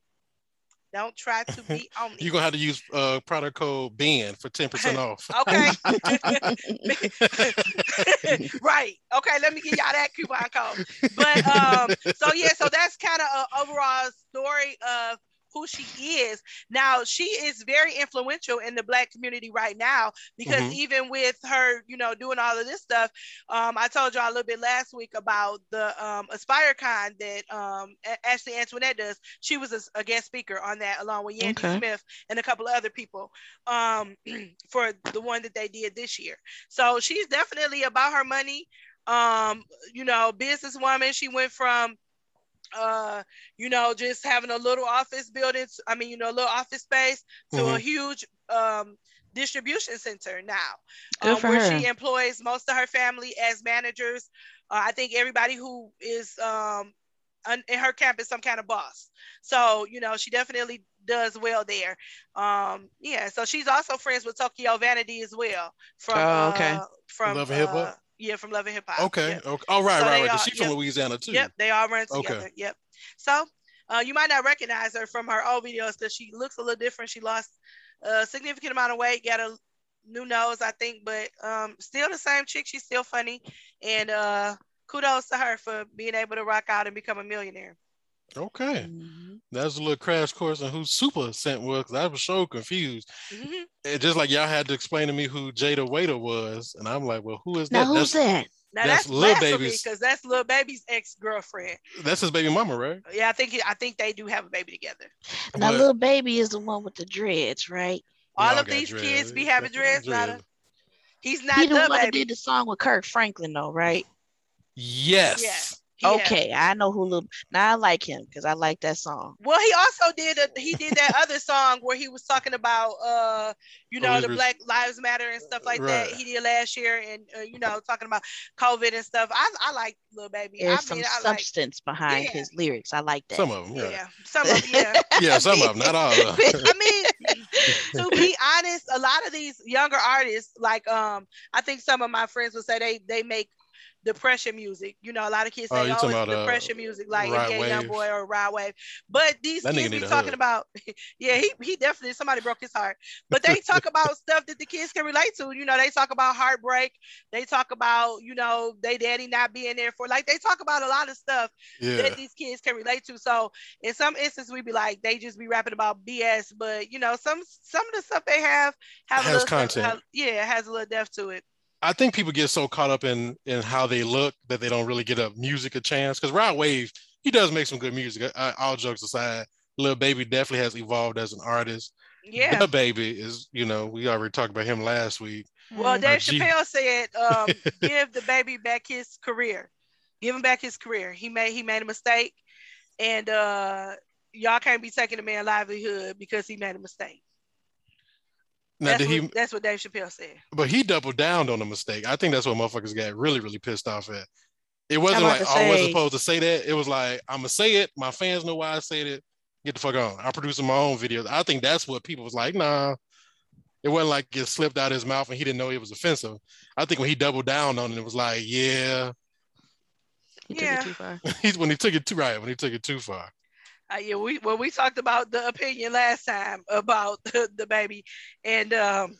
don't try to be on You're gonna have to use uh product code Ben for 10% off. okay right. Okay, let me give y'all that coupon code. But um, so yeah, so that's kind of an overall story of who she is. Now she is very influential in the black community right now because Mhm. even with her, you know, doing all of this stuff, um, I told y'all a little bit last week about the um AspireCon that um Ashley Antoinette does. She was a, a guest speaker on that along with Yandy Okay. Smith and a couple of other people um for the one that they did this year. So she's definitely about her money. Um, you know, businesswoman. She went from uh, you know, just having a little office building, I mean, you know, a little office space to a Mhm. huge um distribution center now. Um, where her. she employs most of her family as managers. Uh, I think everybody who is um un- in her camp is some kind of boss. So, you know, she definitely does well there. Um, yeah, so she's also friends with Tokyo Vanity as well. From Oh, okay. uh, from Love and Hip Hop? Yeah, from Love and Hip Hop. Okay. Yep. Okay. Oh, right, So right, they right. 'cause are- She's from yep. Louisiana too. Yep, they all run together. Okay. together. Yep. So uh, you might not recognize her from her old videos because she looks a little different. She lost a significant amount of weight, got a new nose, I think, but um, still the same chick. She's still funny, and uh, kudos to her for being able to rock out and become a millionaire. Okay. Mhm. That's a little crash course on who Supa Cent was. 'cause I was so confused. Mhm. It just like y'all had to explain to me who Jayda Wayda was, and I'm like, well, who is Now that? who's that's, that? Now That's that's, Lil blasphemy Baby's- because that's Lil Baby's ex girlfriend. that's his baby mama, right? Yeah, I think he, I think they do have a baby together. Now But- little baby is the one with the dreads, right? All all of these dreads. kids be having dreads. Nada. Dreads. He's not he the the one that did the song with Kirk Franklin, though, right? Yes. Yeah. Yeah. Okay, I know who little. Now I like him because I like that song. Well, he also did a he did that other song where he was talking about uh you Oh, know he's the Black Lives Matter and stuff like that. He did last year and uh, you know talking about COVID and stuff. I I like Lil Baby. There's I some mean, I like substance behind Yeah. his lyrics. I like that. Some of them, yeah, yeah. some of yeah. Yeah, some of them, not all of them. I mean, to be honest, a lot of these younger artists, like um, I think some of my friends would say they they make depression music. You know, a lot of kids Oh, say, "Oh, it's about, uh, depression music," like NBA Young Boy or Rod Wave. But these That kids be talking about, yeah, he he definitely somebody broke his heart. But they talk about stuff that the kids can relate to. You know, they talk about heartbreak. They talk about you know they daddy not being there for. Like they talk about a lot of stuff Yeah. that these kids can relate to. So in some instances, we be like, they just be rapping about BS, but you know, some some of the stuff they have have Has a little content. yeah, it has a little depth to it. I think people get so caught up in in how they look that they don't really get a music a chance. Because Rod Wave, he does make some good music. Uh, all jokes aside, Lil Baby definitely has evolved as an artist. Yeah. The Baby is, you know, we already talked about him last week. Well, Mhm. Dave G- Chappelle said, um, "Give the baby back his career. Give him back his career. He made he made a mistake, and uh, y'all can't be taking the man livelihood because he made a mistake." Now, That's did he? what, that's what Dave Chappelle said. But he doubled down on the mistake. I think that's what motherfuckers got really, really pissed off at. It wasn't like to I wasn't supposed to say that. It was like I'm gonna say it. My fans know why I said it. Get the fuck on. I'm producing my own videos. I think that's what people was like. Nah, it wasn't like it slipped out of his mouth and he didn't know it was offensive. I think when he doubled down on it, it was like, yeah, He took Yeah. it too far. he's when he took it too right. When he took it too far. Uh, yeah, we well we talked about the opinion last time about the, the baby, and um,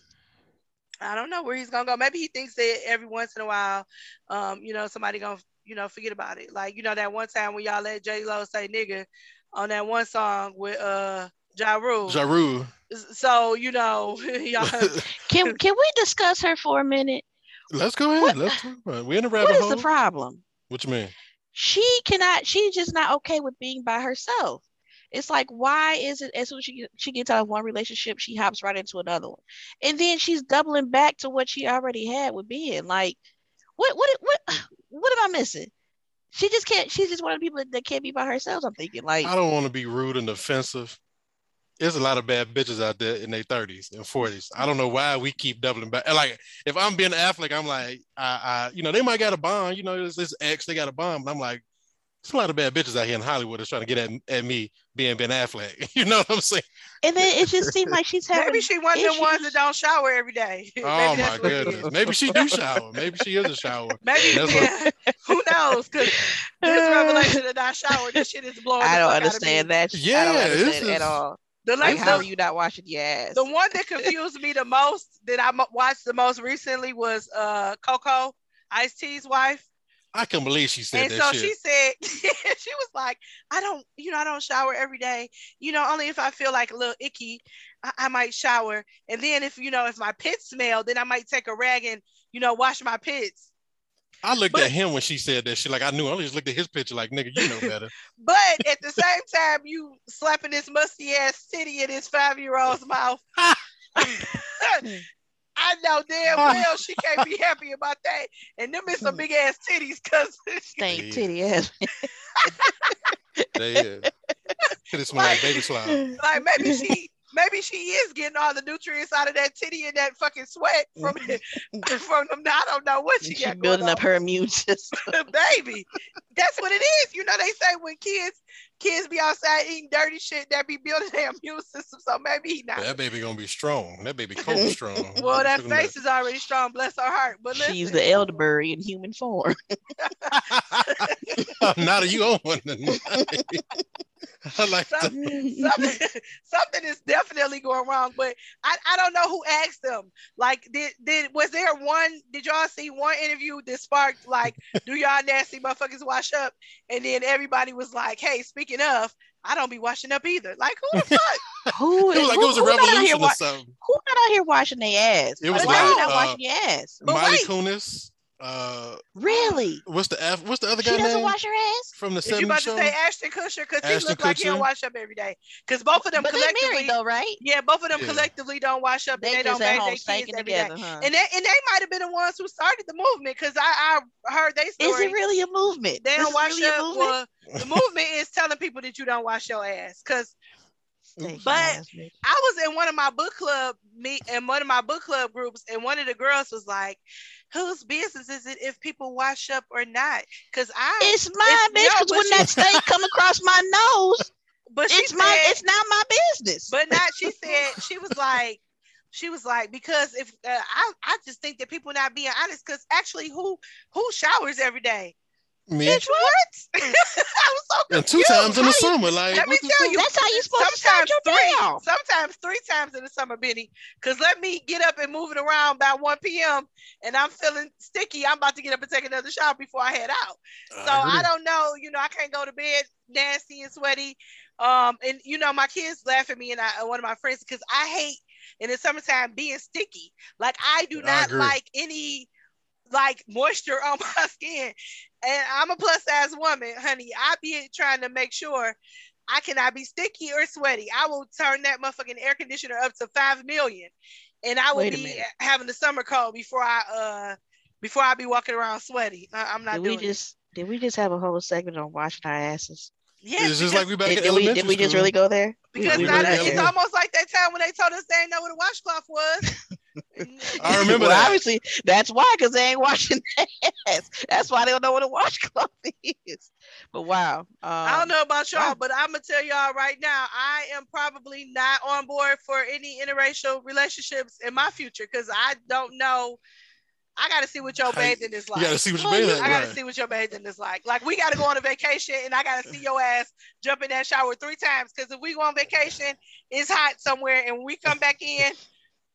I don't know where he's gonna go. Maybe he thinks that every once in a while, um, you know, somebody gonna you know forget about it. Like you know that one time when y'all let J Lo say nigga on that one song with uh Ja Rule. Jaru. so you know y'all. Can can we discuss her for a minute? Let's go ahead. Let's talk about it. We in the What rabbit is hole. the problem? what you mean? She cannot. She's just not okay with being by herself. It's like, why is it as soon as she she gets out of one relationship, she hops right into another one, and then she's doubling back to what she already had with being like, what what what what am I missing? She just can't. She's just one of the people that can't be by herself. I'm thinking like, I don't want to be rude and offensive. There's a lot of bad bitches out there in their 30s and 40s. I don't know why we keep doubling back. Like, if I'm being Affleck, I'm like, I, I, you know, they might got a bond. You know, it's this ex, they got a bond. But I'm like, there's a lot of bad bitches out here in Hollywood that's trying to get at, at me being Ben Affleck. You know what I'm saying? and then it just seemed like she's having. Maybe she one of them ones that don't shower every day. Oh Maybe my that's what it is. goodness. Maybe she do shower. Maybe she is a shower. Maybe That's yeah. who knows? Because this revelation of not shower, this shit is blowing. I don't fuck out of understand me. that. I Yeah, don't this understand it is- at all. The Like, like, how are you not washing your ass? the one that confused me the most that I watched the most recently was uh Coco, Ice T's wife. I can believe she said and that so shit. she said she was like, I don't, you know, I don't shower every day. You know, only if I feel like a little icky, I, I might shower. And then if you know, if my pits smell, then I might take a rag and you know wash my pits. I looked but- at him when she said that shit. Like I knew. I just looked at his picture. Like nigga, you know better. But at the same time, you slapping this musty ass titty in his five year old's mouth. I know damn well she can't be happy about that. And them is some big ass titties, cause Stank Yeah. titty ass. They is. It smell like baby slime. like maybe she maybe she is getting all the nutrients out of that titty and that fucking sweat from mm-hmm. from them. I don't know what she She's got building up her immune system. baby. That's what it is. You know they say when kids kids be outside eating dirty shit, that be building their immune system. So maybe he not. That baby gonna be strong. That baby cold strong. Well, that Look at face is already strong. Bless her heart. But listen, She's the elderberry in human form. Not a you own one. tonight. I like something, something, something is definitely going wrong. But I, I don't know who asked them. Like, did did was there one? Did y'all see one interview that sparked like, do y'all nasty motherfuckers wash up? And then everybody was like, hey, speaking of, I don't be washing up either. Like, who the fuck? Who It was like who, it was a who not out here revolution or wa- something. Who not out here washing their ass? It was Why you like, not uh, washing your ass? But Mila wait. Kunis. Uh, Really? what's the F? What's the other She guy doesn't name wash her ass? from the Is you 70s about show? to say Ashton Kutcher? Because he Ashton look like he don't wash up every day. Because both of them But collectively, married though, right? yeah, both of them Yeah. collectively don't wash up and They they don't just at bathe their kids stinking every day. together, huh? And they, and they might have been the ones who started the movement because I, I heard they Is it really a movement? They don't wash really a up. movement? Well, the movement is telling people that you don't wash your ass. Cause Stinking but- I was in one of my book club meet in one of my book club groups, and one of the girls was like, "Whose business is it if people wash up or not?" Cause I, It's my It's- bitch. no, Because but when she- that stain come across my nose, but she it's my said- it's not my business. but not. She said she was like. She was like, because if uh, I, I just think that people not being honest, because actually, who who showers every day? Me Bitch, what? I was so and two confused. times in the you- summer. Like, Let me tell you, That's how you supposed to start your three, day off. sometimes three times in the summer, Benny. Cause let me get up and move it around by 1 p.m. and I'm feeling sticky. I'm about to get up and take another shower before I head out. So I, agree. don't know. You know, I can't go to bed nasty and sweaty. Um, and you know, my kids laugh at me and I one of my friends because I hate in the summertime being sticky. Like I do I not agree. like any like moisture on my skin. And I'm a plus size woman, honey. I be trying to make sure I cannot be sticky or sweaty. I will turn that motherfucking air conditioner up to five million, and I will be minute. having the summer cold before I uh before I be walking around sweaty. I, am not Did we doing it. just did we just have a whole segment on washing our asses? Yes, it's just like we back Did, in did we did we just really go there? Because we not really a- it's there. almost like that time when they told us they ain't know what a washcloth was. I remember well, that. obviously that's why because they ain't washing their ass. That's why they don't know what a washcloth is. But wow, um, I don't know about y'all, wow. but I'm gonna tell y'all right now, I am probably not on board for any interracial relationships in my future because I don't know. I gotta see what your How bathing is like. You like. gotta see what Well, you're you- bathing I gotta right. see what your bathing is like. Like we gotta go on a vacation, and I gotta see your ass jump in that shower three times. Because if we go on vacation, it's hot somewhere, and we come back in,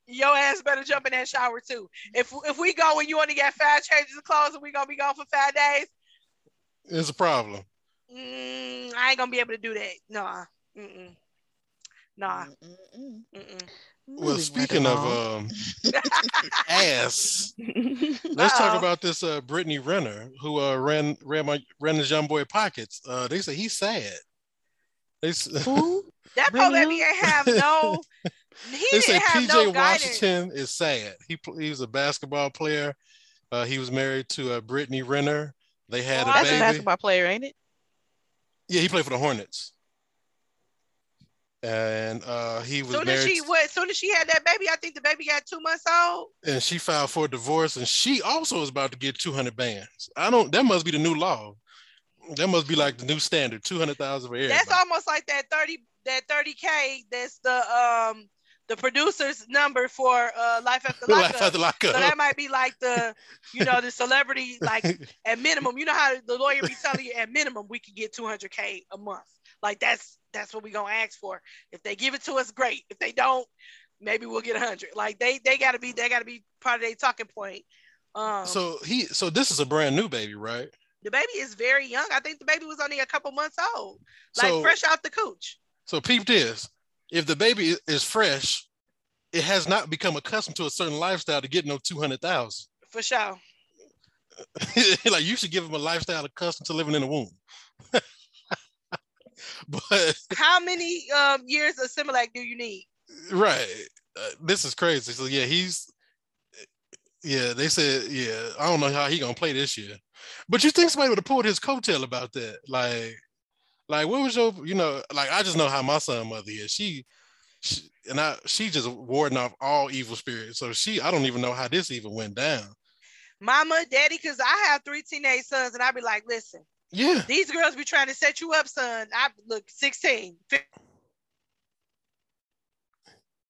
your ass better jump in that shower too. If if we go and you only got five changes of clothes, and we gonna be gone for five days, It's a problem. mm, I ain't gonna be able to do that. Nah, mm-mm. nah. Mm-mm. Mm-mm. Well, speaking of um, ass, let's talk Uh-oh. about this uh, Brittany Renner who uh, ran ran my ran his young boy pockets. Uh, they say he's sad. They, s- Who? That poor baby ain't have no. He they say PJ no. Washington is sad. He he was a basketball player. Uh, he was married to uh, Brittany Renner. They had Oh, a That's a baby. basketball player, ain't it? Yeah, he played for the Hornets. And uh, he was Soon as married. she what? Soon as she had that baby, I think the baby got two months old. and she filed for divorce, and she also is about to get 200 bands. I don't. That must be the new law. That must be like the new standard, 200,000 for everybody. That's almost like that thirty that thirty k. That's the um the producer's number for uh Life After Lockup. Life After Lockup. So that might be like the you know the celebrity like at minimum. You know how the lawyer be telling you at minimum we could get two hundred k a month. Like that's that's what we gonna ask for. If they give it to us, great. If they don't, maybe we'll get a hundred. Like they they gotta be they gotta be part of their talking point. Um, so he, so this is a brand new baby, right? the baby is very young. I think the baby was only a couple months old, like So, fresh out the cooch. so peep this: if the baby is fresh, it has not become accustomed to a certain lifestyle to get no 200,000. For sure. like you should give him a lifestyle accustomed to living in a womb. but How many um, years of Similac do you need? right, uh, this is crazy. So yeah, he's yeah. They said yeah. I don't know how he gonna play this year, but you think somebody would have pulled his coattail about that? Like, like what was your you know? Like I just know how my son mother is. She. She, and I, she just warding off all evil spirits. So she, I don't even know how this even went down. Mama, daddy, because I have three teenage sons, and I be like, listen, Yeah, these girls be trying to set you up, son. I look 16, 15,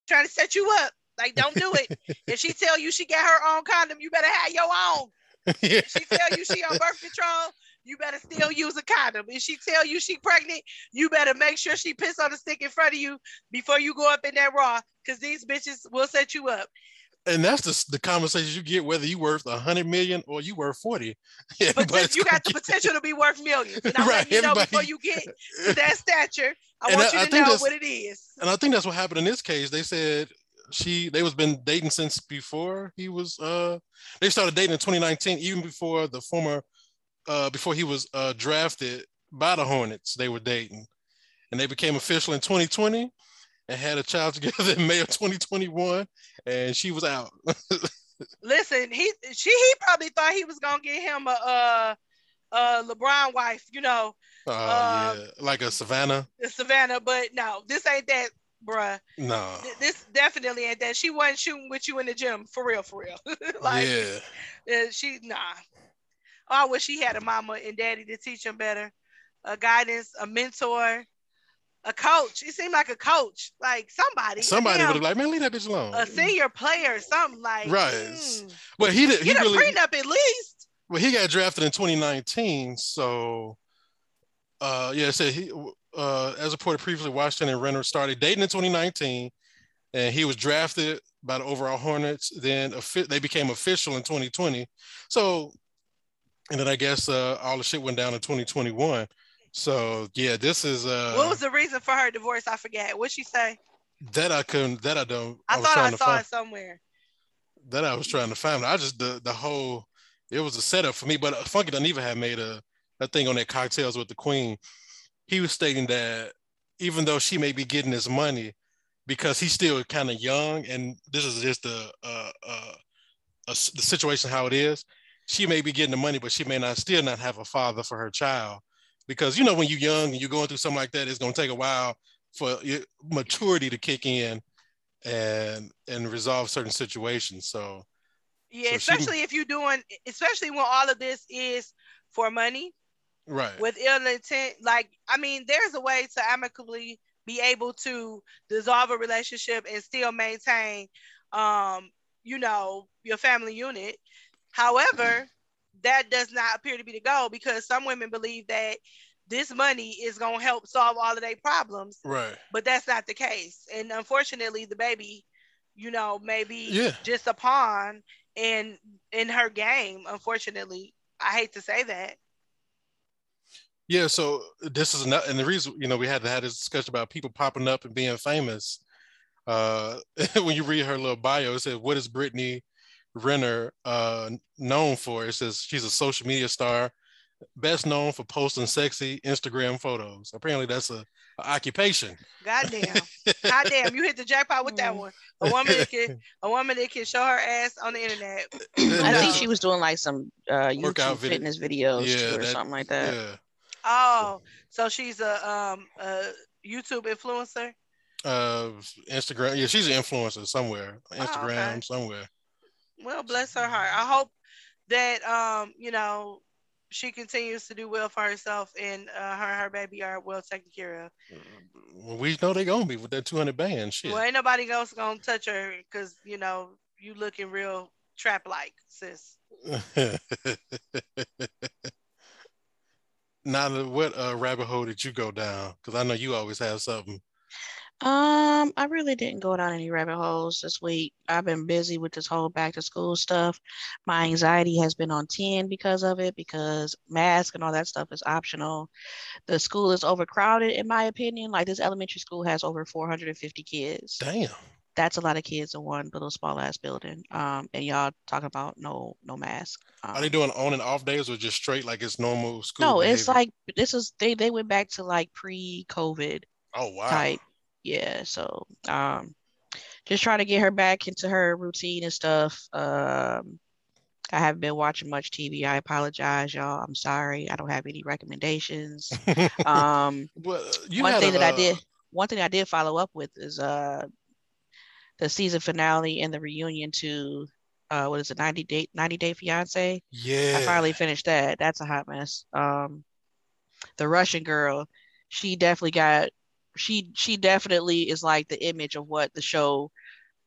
trying to set you up. Like, don't do it. if she tell you she got her own condom, you better have your own. yeah. If she tell you she on birth control, you better still use a condom. If she tell you she pregnant, you better make sure she piss on the stick in front of you before you go up in that raw, because these bitches will set you up. And that's the, the conversation you get whether you worth a hundred million or you worth 40. But you got the potential to be worth millions. And I'm right, you know before you get to that stature, I want I, you to know what it is. And I think that's what happened in this case. They said she they was been dating since before he was uh they started dating in 2019 even before the former uh before he was uh drafted by the Hornets they were dating and they became official in 2020 and had a child together in May of 2021 and she was out listen he she he probably thought he was gonna get him a uh LeBron wife you know uh, uh yeah like a Savannah Savannah but no this ain't that bruh. No. This definitely ain't that. She wasn't shooting with you in the gym for real, for real. like, yeah. She nah. Oh, I wish she had a mama and daddy to teach him better, a guidance, a mentor, a coach. It seemed like a coach, like somebody. Somebody would have like, man, leave that bitch alone. A senior player, something like. Right. Mm, well, he did. He Get really, a prenup at least. Well, he got drafted in 2019, so uh, yeah, so he uh, as reported previously, Washington and Renner started dating in 2019, and he was drafted by the overall Hornets. Then they became official in 2020. So, and then I guess uh, all the shit went down in 2021. So yeah, this is. Uh, what was the reason for her divorce? I forget. What she say? That I couldn't. That I don't. I, I thought I saw find, it somewhere. That I was trying to find. I just the the whole. It was a setup for me, but Funky Dineva had made a, a thing on that cocktails with the Queen he was stating that even though she may be getting his money because he's still kind of young and this is just a, a, a, a, the situation how it is she may be getting the money but she may not still not have a father for her child. Because you know when you're young and you're going through something like that it's going to take a while for maturity to kick in and and resolve certain situations. So yeah so especially she, if you're doing especially when all of this is for money. Right. With ill intent like i mean there's a way to amicably be able to dissolve a relationship and still maintain um you know your family unit however that does not appear to be the goal because some women believe that this money is going to help solve all of their problems right but that's not the case and unfortunately the baby you know maybe yeah. just a pawn in in her game unfortunately i hate to say that yeah, so this is not, and the reason you know we had to have this discussion about people popping up and being famous. Uh, when you read her little bio, it said, "What is Brittany Renner uh, known for?" It says she's a social media star, best known for posting sexy Instagram photos. Apparently, that's a, a occupation. Goddamn, goddamn, you hit the jackpot with that one. A woman that can, a woman that can show her ass on the internet. I think she was doing like some uh, YouTube fitness videos yeah, or that, something like that. Yeah. Oh, so she's a um a YouTube influencer. Uh, Instagram. Yeah, she's an influencer somewhere. Instagram oh, okay. somewhere. Well, bless her heart. I hope that um you know she continues to do well for herself and uh, her her baby are well taken care of. Well, we know they're gonna be with that 200 band shit. Well, ain't nobody else gonna touch her because you know you looking real trap like, sis. Now, what uh, rabbit hole did you go down? Because I know you always have something. Um, I really didn't go down any rabbit holes this week. I've been busy with this whole back to school stuff. My anxiety has been on 10 because of it, because mask and all that stuff is optional. The school is overcrowded, in my opinion. Like this elementary school has over 450 kids. Damn that's a lot of kids in one little small ass building. Um, and y'all talking about no no mask. Um, Are they doing on and off days or just straight like it's normal school? No, behavior? it's like this is they they went back to like pre COVID. Oh wow. Type. Yeah. So um, just trying to get her back into her routine and stuff. Um, I haven't been watching much TV. I apologize, y'all. I'm sorry. I don't have any recommendations. um, well, one thing a, that I did, one thing I did follow up with is uh the season finale and the reunion to uh what is it 90 day 90 day fiance yeah i finally finished that that's a hot mess um the russian girl she definitely got she she definitely is like the image of what the show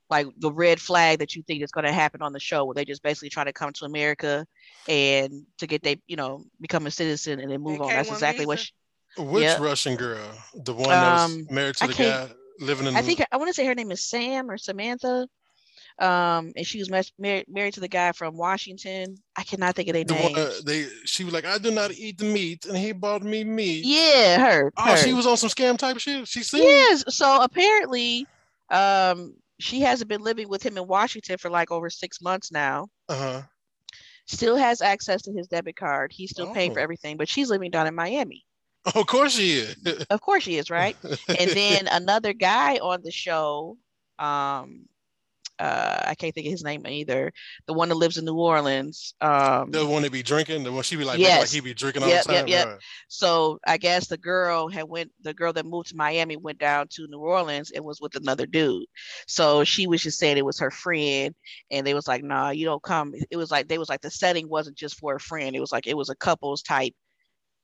like the red flag that you think is going to happen on the show where they just basically try to come to america and to get they you know become a citizen and then move And on that's K1 exactly what she, Which Yep. Russian girl? The one that was Um, married to the guy living in i think i want to say her name is sam or samantha um and she was married, married to the guy from washington i cannot think of their the names one uh, they she was like, I do not eat the meat, and he bought me meat. yeah her, Oh, her. she was on some scam type shit. She seen Yes. So apparently, um, she hasn't been living with him in Washington for like over six months now. Uh-huh. Still has access to his debit card. He's still paying for Oh. everything, but she's living down in Miami. of course she is. Of course she is, right? and then another guy on the show, um, uh, I can't think of his name either. The one that lives in New Orleans. Um, the one that be drinking, the one she be like, making like he be drinking all Yep, the time. yep, yep. right. So I guess the girl had went the girl that moved to Miami went down to New Orleans and was with another dude. So she was just saying it was her friend and they was like, nah, you don't come. It was like they was like the setting wasn't just for a friend. It was like it was a couples type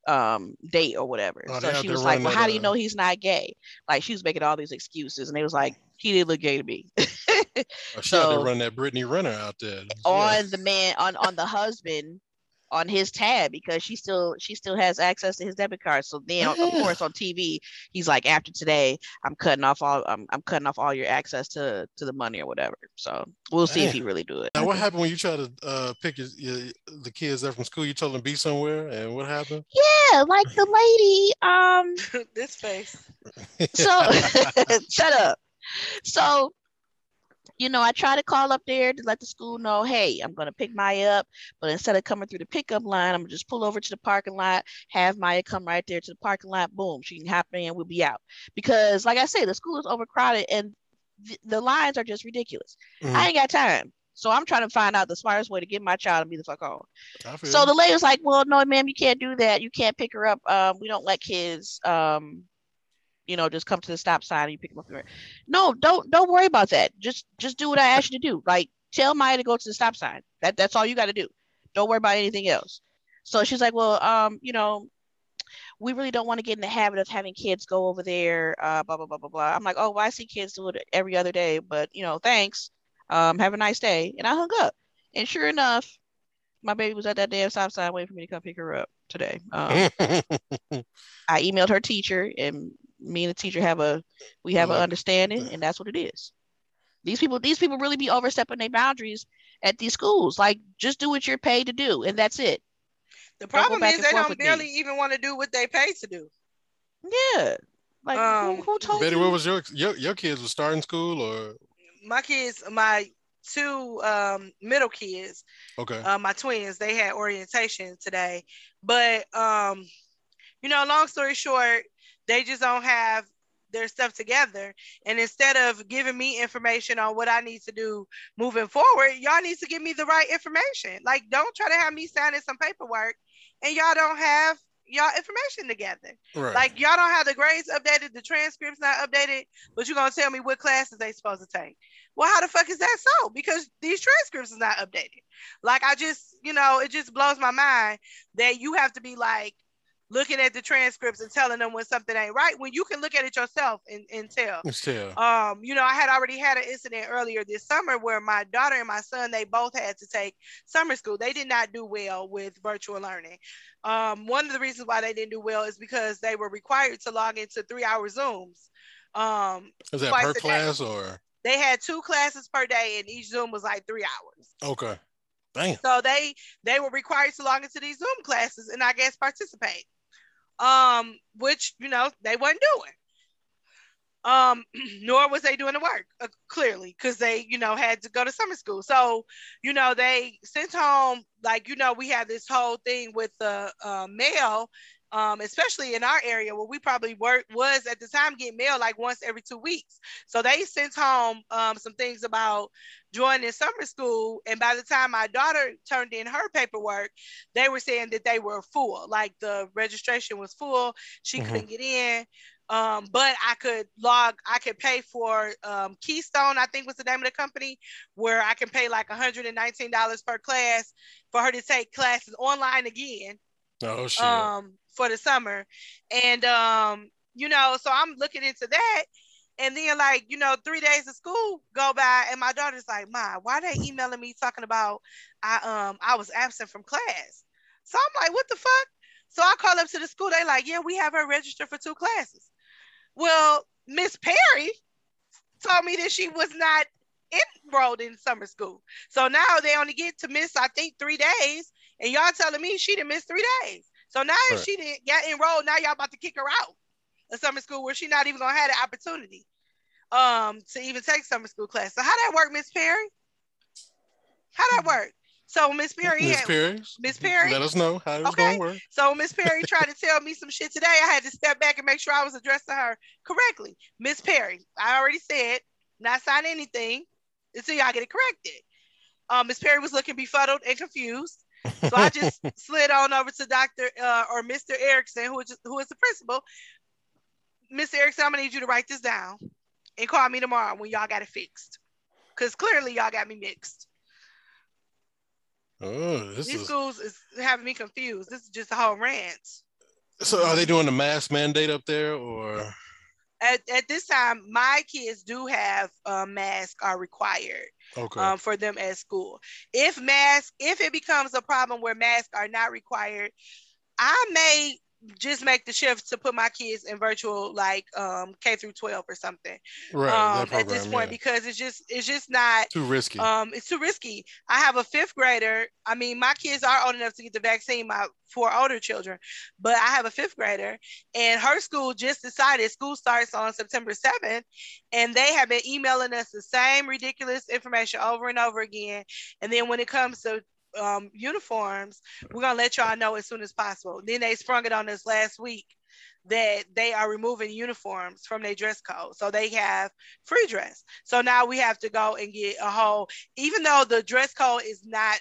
um date or whatever. Oh, so she was like, Well, how do you know he's not gay? Like she was making all these excuses and they was like, he didn't look gay to me. Oh, she out there So- running that Brittany Renner out there. on the man on on the husband on his tab because she still she still has access to his debit card. So then of course on TV he's like after today I'm cutting off all I'm, I'm cutting off all your access to to the money or whatever. So we'll see if he really do it. Now, what happened when you try to uh, pick your, your, the kids up from school? You told them to be somewhere, and what happened? Yeah, like the lady um this face. so shut up. So, you know, I try to call up there to let the school know, hey, I'm gonna pick Maya up, but instead of coming through the pickup line, I'm gonna just pull over to the parking lot, have Maya come right there to the parking lot, boom, she can hop in, we'll be out. Because, like I say, the school is overcrowded and th- the lines are just ridiculous. Mhm. I ain't got time. So I'm trying to find out the smartest way to get my child to be the fuck on. So the lady was like, "Well, no, ma'am, you can't do that. You can't pick her up. Um, we don't let kids, um, you know, just come to the stop sign and you pick them up. No, don't don't worry about that. Just just do what I asked you to do. Like tell Maya to go to the stop sign. That that's all you got to do. Don't worry about anything else." So she's like, "Well, um, you know." We really don't want to get in the habit of having kids go over there, uh, blah blah blah blah blah. I'm like, oh, well, I see kids do it every other day, but you know, thanks. Um, have a nice day, and I hung up. And sure enough, my baby was at that damn stop sign waiting for me to come pick her up today. Um, I emailed her teacher, and me and the teacher have a we have an understanding, and that's what it is. These people, these people really be overstepping their boundaries at these schools. Like, just do what you're paid to do, and that's it. The problem is they don't with me. barely even want to do what they pay to do. Yeah. Like, Um, who, who told Betty, you? what was your, your your kids were starting school or My kids, my two um, middle kids, okay? uh, my twins, they had orientation today. But um, you know, long story short, they just don't have their stuff together. And instead of giving me information on what I need to do moving forward, y'all need to give me the right information. Like, don't try to have me signing some paperwork and y'all don't have y'all information together. right. Like y'all don't have the grades updated, the transcripts not updated, but you're gonna tell me what classes they supposed to take. Well, how the fuck is that so? Because these transcripts is not updated. Like I just, you know, it just blows my mind that you have to be like looking at the transcripts and telling them when something ain't right when you can look at it yourself and, and tell. Tell. Um, you know, I had already had an incident earlier this summer where my daughter and my son they both had to take summer school. They did not do well with virtual learning. Um, one of the reasons why they didn't do well is because they were required to log into three-hour Zooms. Um, Is that per a day. class or they had two classes per day, and each Zoom was like three hours. okay? Damn. So they they were required to log into these Zoom classes and I guess participate. Um, which you know they weren't doing. Um, nor was they doing the work uh, clearly because they you know had to go to summer school. So you know they sent home like you know we had this whole thing with the uh, mail. Um, especially in our area where we probably work was at the time getting mail like once every two weeks. So they sent home um, some things about joining summer school. And by the time my daughter turned in her paperwork, they were saying that they were full, like the registration was full. She Mhm. couldn't get in. Um, but I could log, I could pay for um, Keystone, I think was the name of the company, where I can pay like $119 per class for her to take classes online again Oh shit. um for the summer and um you know so i'm looking into that And then like, you know, three days of school go by and my daughter's like, Ma, why they emailing me talking about I um I was absent from class? So I'm like, what the fuck? So I call up to the school. They like, yeah, we have her registered for two classes. Well, Miss Perry told me that she was not enrolled in summer school. So now they only get to miss, I think, three days. And y'all telling me she didn't miss three days. So now right. if she didn't get enrolled, now y'all about to kick her out of summer school where she not even gonna have the opportunity um to even take summer school class. So how that work, Miss Perry? How that work? So Miss Perry, Miss Perry, Miss Perry, let us know how it's okay. going to work. So Miss Perry tried to tell me some shit today. I had to step back and make sure I was addressing her correctly. Miss Perry, I already said not sign anything until y'all get it corrected. Um, Miss Perry was looking befuddled and confused. So I just slid on over to Dr. Uh, or Mr. Erickson, who is, who is the principal. Mr. Erickson, I'm gonna need you to write this down and call me tomorrow when y'all got it fixed. Cause clearly y'all got me mixed. Oh, These is... schools is having me confused. This is just a whole rant. So are they doing the mask mandate up there or? At, at this time, my kids do have uh, masks are required okay. um, for them at school. If mask, if it becomes a problem where masks are not required, I may just make the shift to put my kids in virtual like um K through 12 or something. Right. Um, program, at this point yeah. because it's just it's just not too risky. Um it's too risky. I have a fifth grader. I mean my kids are old enough to get the vaccine, my four older children, but I have a fifth grader and her school just decided school starts on September 7th and they have been emailing us the same ridiculous information over and over again. And then when it comes to um, uniforms, we're gonna let y'all know as soon as possible. Then they sprung it on us last week that they are removing uniforms from their dress code. So they have free dress. So now we have to go and get a whole, even though the dress code is not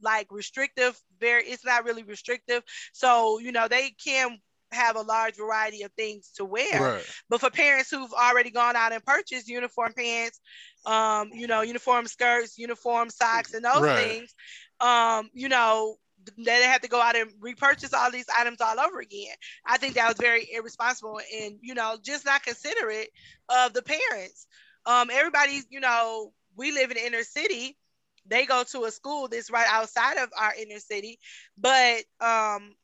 like restrictive, very it's not really restrictive. So, you know, they can have a large variety of things to wear. Right. But for parents who've already gone out and purchased uniform pants, um, you know, uniform skirts, uniform socks, and those right. things, um, you know, they had to go out and repurchase all these items all over again. I think that was very irresponsible and, you know, just not considerate of the parents. Um, everybody's, you know, we live in the inner city. They go to a school that's right outside of our inner city, but um,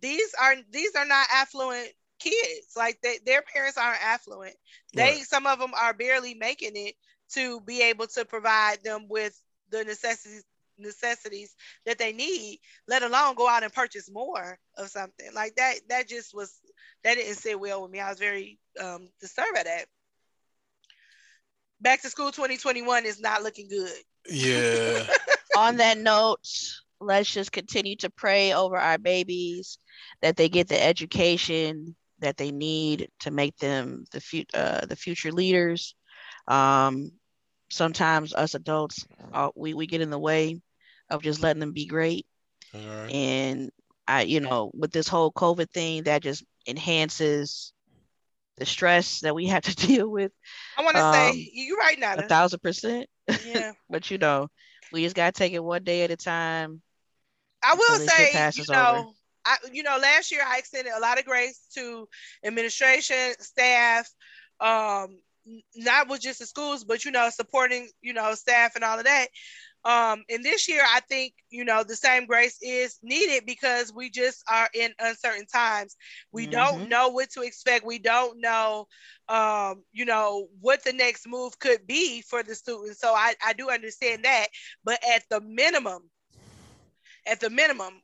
these are these are not affluent kids. Like they, their parents aren't affluent. They right. some of them are barely making it to be able to provide them with the necessities necessities that they need, let alone go out and purchase more of something like that. That just was that didn't sit well with me. I was very um, disturbed at that. Back to school 2021 is not looking good. Yeah. On that note, let's just continue to pray over our babies that they get the education that they need to make them the, fu- uh, the future leaders. Um, sometimes us adults, uh, we, we get in the way of just letting them be great. Right. And I, you know, with this whole COVID thing, that just enhances the stress that we have to deal with. I want to um, say you're right now. A thousand percent. Yeah. but you know, we just gotta take it one day at a time. I will say, you know, I, you know, last year I extended a lot of grace to administration, staff, um, not with just the schools, but you know, supporting, you know, staff and all of that. Um, and this year, I think, you know, the same grace is needed because we just are in uncertain times. We mm-hmm. don't know what to expect. We don't know, um, you know, what the next move could be for the students. So I, I do understand that. But at the minimum, at the minimum,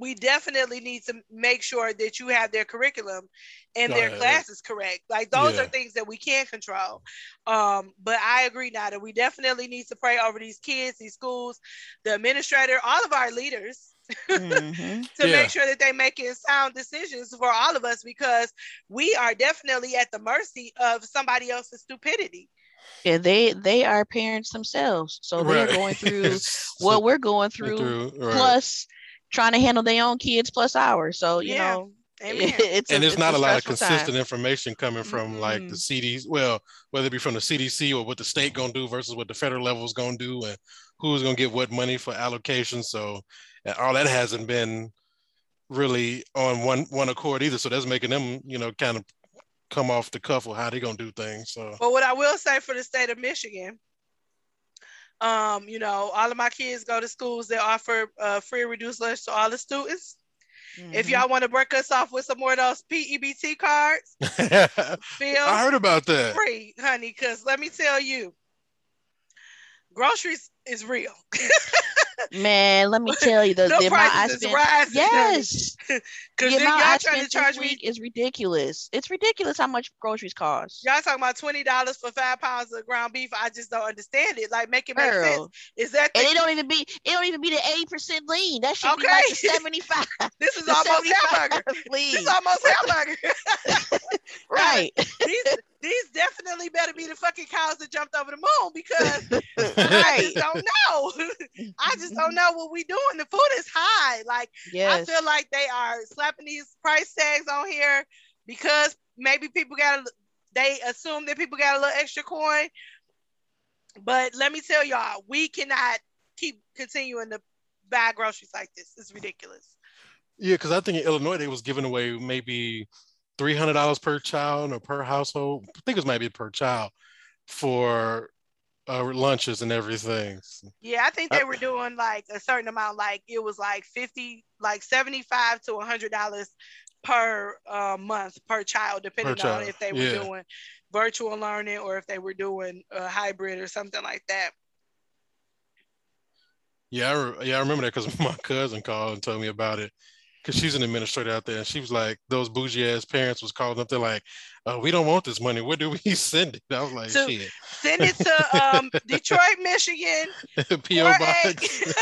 we definitely need to make sure that you have their curriculum and their classes correct. Like those yeah. are things that we can't control. Um, but I agree, Nada. We definitely need to pray over these kids, these schools, the administrator, all of our leaders. mm-hmm. to yeah. make sure that they're making sound decisions for all of us because we are definitely at the mercy of somebody else's stupidity. Yeah, they they are parents themselves, so they're going through what we're going through, through right. plus trying to handle their own kids plus ours. So you yeah. know, it's and a, there's not a, a lot of consistent time. information coming from mm-hmm. like the CDs. Well, whether it be from the CDC or what the state gonna do versus what the federal level is gonna do, and who's gonna get what money for allocation. So all that hasn't been really on one one accord either. So that's making them, you know, kind of come off the cuff with how they're gonna do things. So But what I will say for the state of Michigan, um, you know, all of my kids go to schools that offer uh, free reduced lunch to all the students. If Mhm. y'all want to break us off with some more of those PEBT cards, I heard about that. free, honey. Because let me tell you, groceries is real. man, let me tell you the, the the amount I is rising. Yes, Because the amount y'all I trying to charge me. is ridiculous. It's ridiculous how much groceries cost. Y'all talking about twenty dollars for five pounds of ground beef? I just don't understand it. Like, make it make sense. Is that And it don't even be it don't even be the eighty percent lean. That should be like the seventy five. this is the almost 75 hamburger? lean. This is almost hamburger. right. these these definitely better be the fucking cows that jumped over the moon because I just don't know. I just don't know what we doing. The food is high. Like Yes. I feel like they are slapping these price tags on here because maybe people got a, they assume that people got a little extra coin. But let me tell y'all, we cannot keep continuing to buy groceries like this. It's ridiculous. Yeah, because I think in Illinois they was giving away maybe three hundred dollars per child or per household. I think it was maybe per child for uh, lunches and everything. Yeah, I think they were doing like a certain amount, like it was like 50, like 75 to hundred dollars per uh, month per child, depending on child, if they were yeah. doing virtual learning or if they were doing a hybrid or something like that. Yeah, I re- yeah, I remember that because my cousin called and told me about it. Because she's an administrator out there, and she was like, "Those bougie ass parents was calling up. They're like, uh, we don't want this money. Where do we send it?" I was like, So- "Shit, Send it to um, Detroit, Michigan. PO box."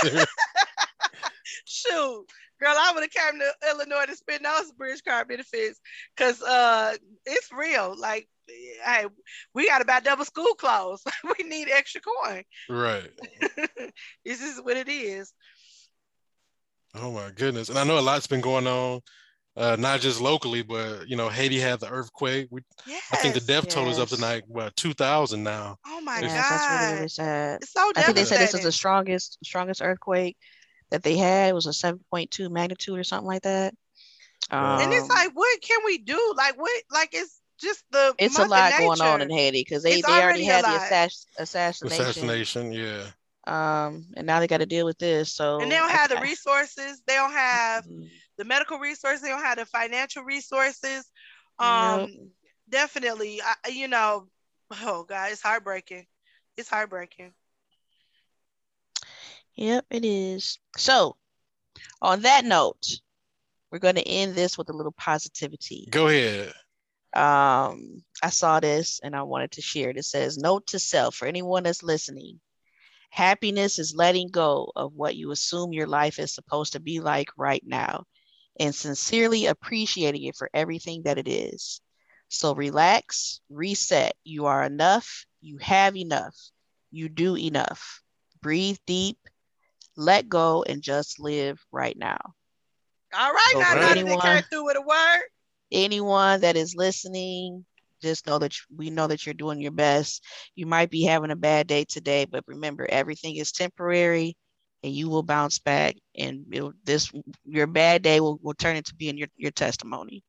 Shoot, girl, I would have came to Illinois to spend those bridge card benefits because uh, it's real. Like, hey, we got buy double school clothes. we need extra coin. right. this is what it is. Oh my goodness. And I know a lot's been going on, uh, not just locally, but you know, Haiti had the earthquake. We, Yes. I think the death toll is up to like what two thousand now. Oh my yes, god. that's really, really sad. It's so I think they said this is the strongest strongest earthquake that they had. It was a seven point two magnitude or something like that. Wow. and it's Um, like, what can we do? Like, what? Like, it's just the. it's a mother lot going on in. Haiti because they, It's they already already had the assass- assassination, Assassination, yeah. Um, and now they got to deal with this. So And they don't have the resources. They don't have Mhm. the medical resources. They don't have the financial resources. Um, Nope. definitely. I, you know, oh god, it's heartbreaking. It's heartbreaking. Yep, it is. So, on that note, we're going to end this with a little positivity. Go ahead. Um, I saw this and I wanted to share it. It says, Note to self for anyone that's listening happiness is letting go of what you assume your life is supposed to be like right now and sincerely appreciating it for everything that it is. So, relax, reset. You are enough. You have enough. You do enough. Breathe deep, let go, and just live right now. All right, All now right. now that they Anyone? came through with a word. anyone that is listening, just know that we know that you're doing your best. You might be having a bad day today, but remember, everything is temporary, and you will bounce back. And it'll, this your bad day will, will turn into being your your testimony.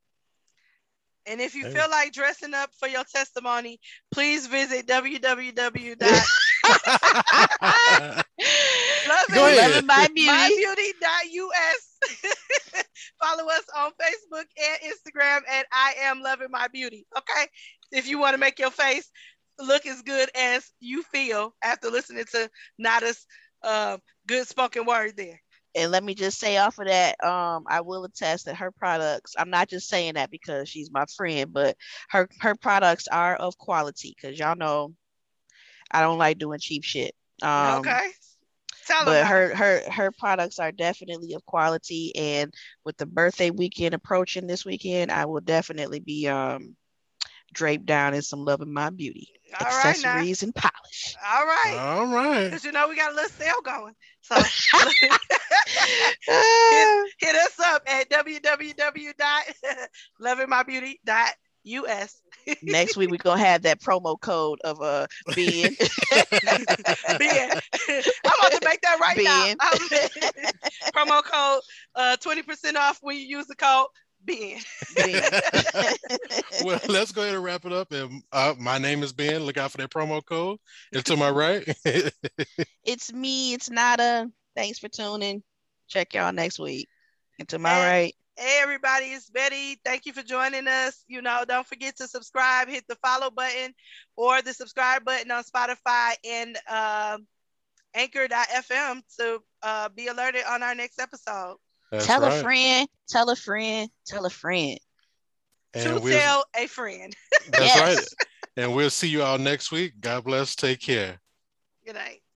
And if you Hey. feel like dressing up for your testimony, please visit www. Go ahead. Loving my beauty. mybeauty.us. Follow us on Facebook and Instagram at I am loving my beauty. Okay. If you want to make your face look as good as you feel after listening to Nada's uh, good spoken word there. And let me just say off of that, um, I will attest that her products, I'm not just saying that because she's my friend, but her her products are of quality because y'all know I don't like doing cheap shit. Um, okay. Tell but her her her products are definitely of quality and with the birthday weekend approaching this weekend i will definitely be um draped down in some Loving my beauty All right now. accessories and polish All right. All right. Because you know we got a little sale going. So Ah, hit us up at www.lovingmybeauty.us. next week we're gonna have that promo code of uh being Ben. I'm about to make that right Ben. now. Um, promo code uh 20% off when you use the code Ben. Ben. well, let's go ahead and wrap it up. And uh, my name is Ben. Look out for that promo code. And to my right, it's me. It's Nada. Thanks for tuning. Check y'all next week. And to my And- right, Hey everybody, it's Betty. Thank you for joining us. You know, don't forget to subscribe, hit the follow button or the subscribe button on Spotify and um anchor.fm to uh, be alerted on our next episode. That's tell right. a friend, tell a friend, tell a friend. And to we'll, tell a friend. that's Yes. right. And we'll see you all next week. God bless. Take care. Good night.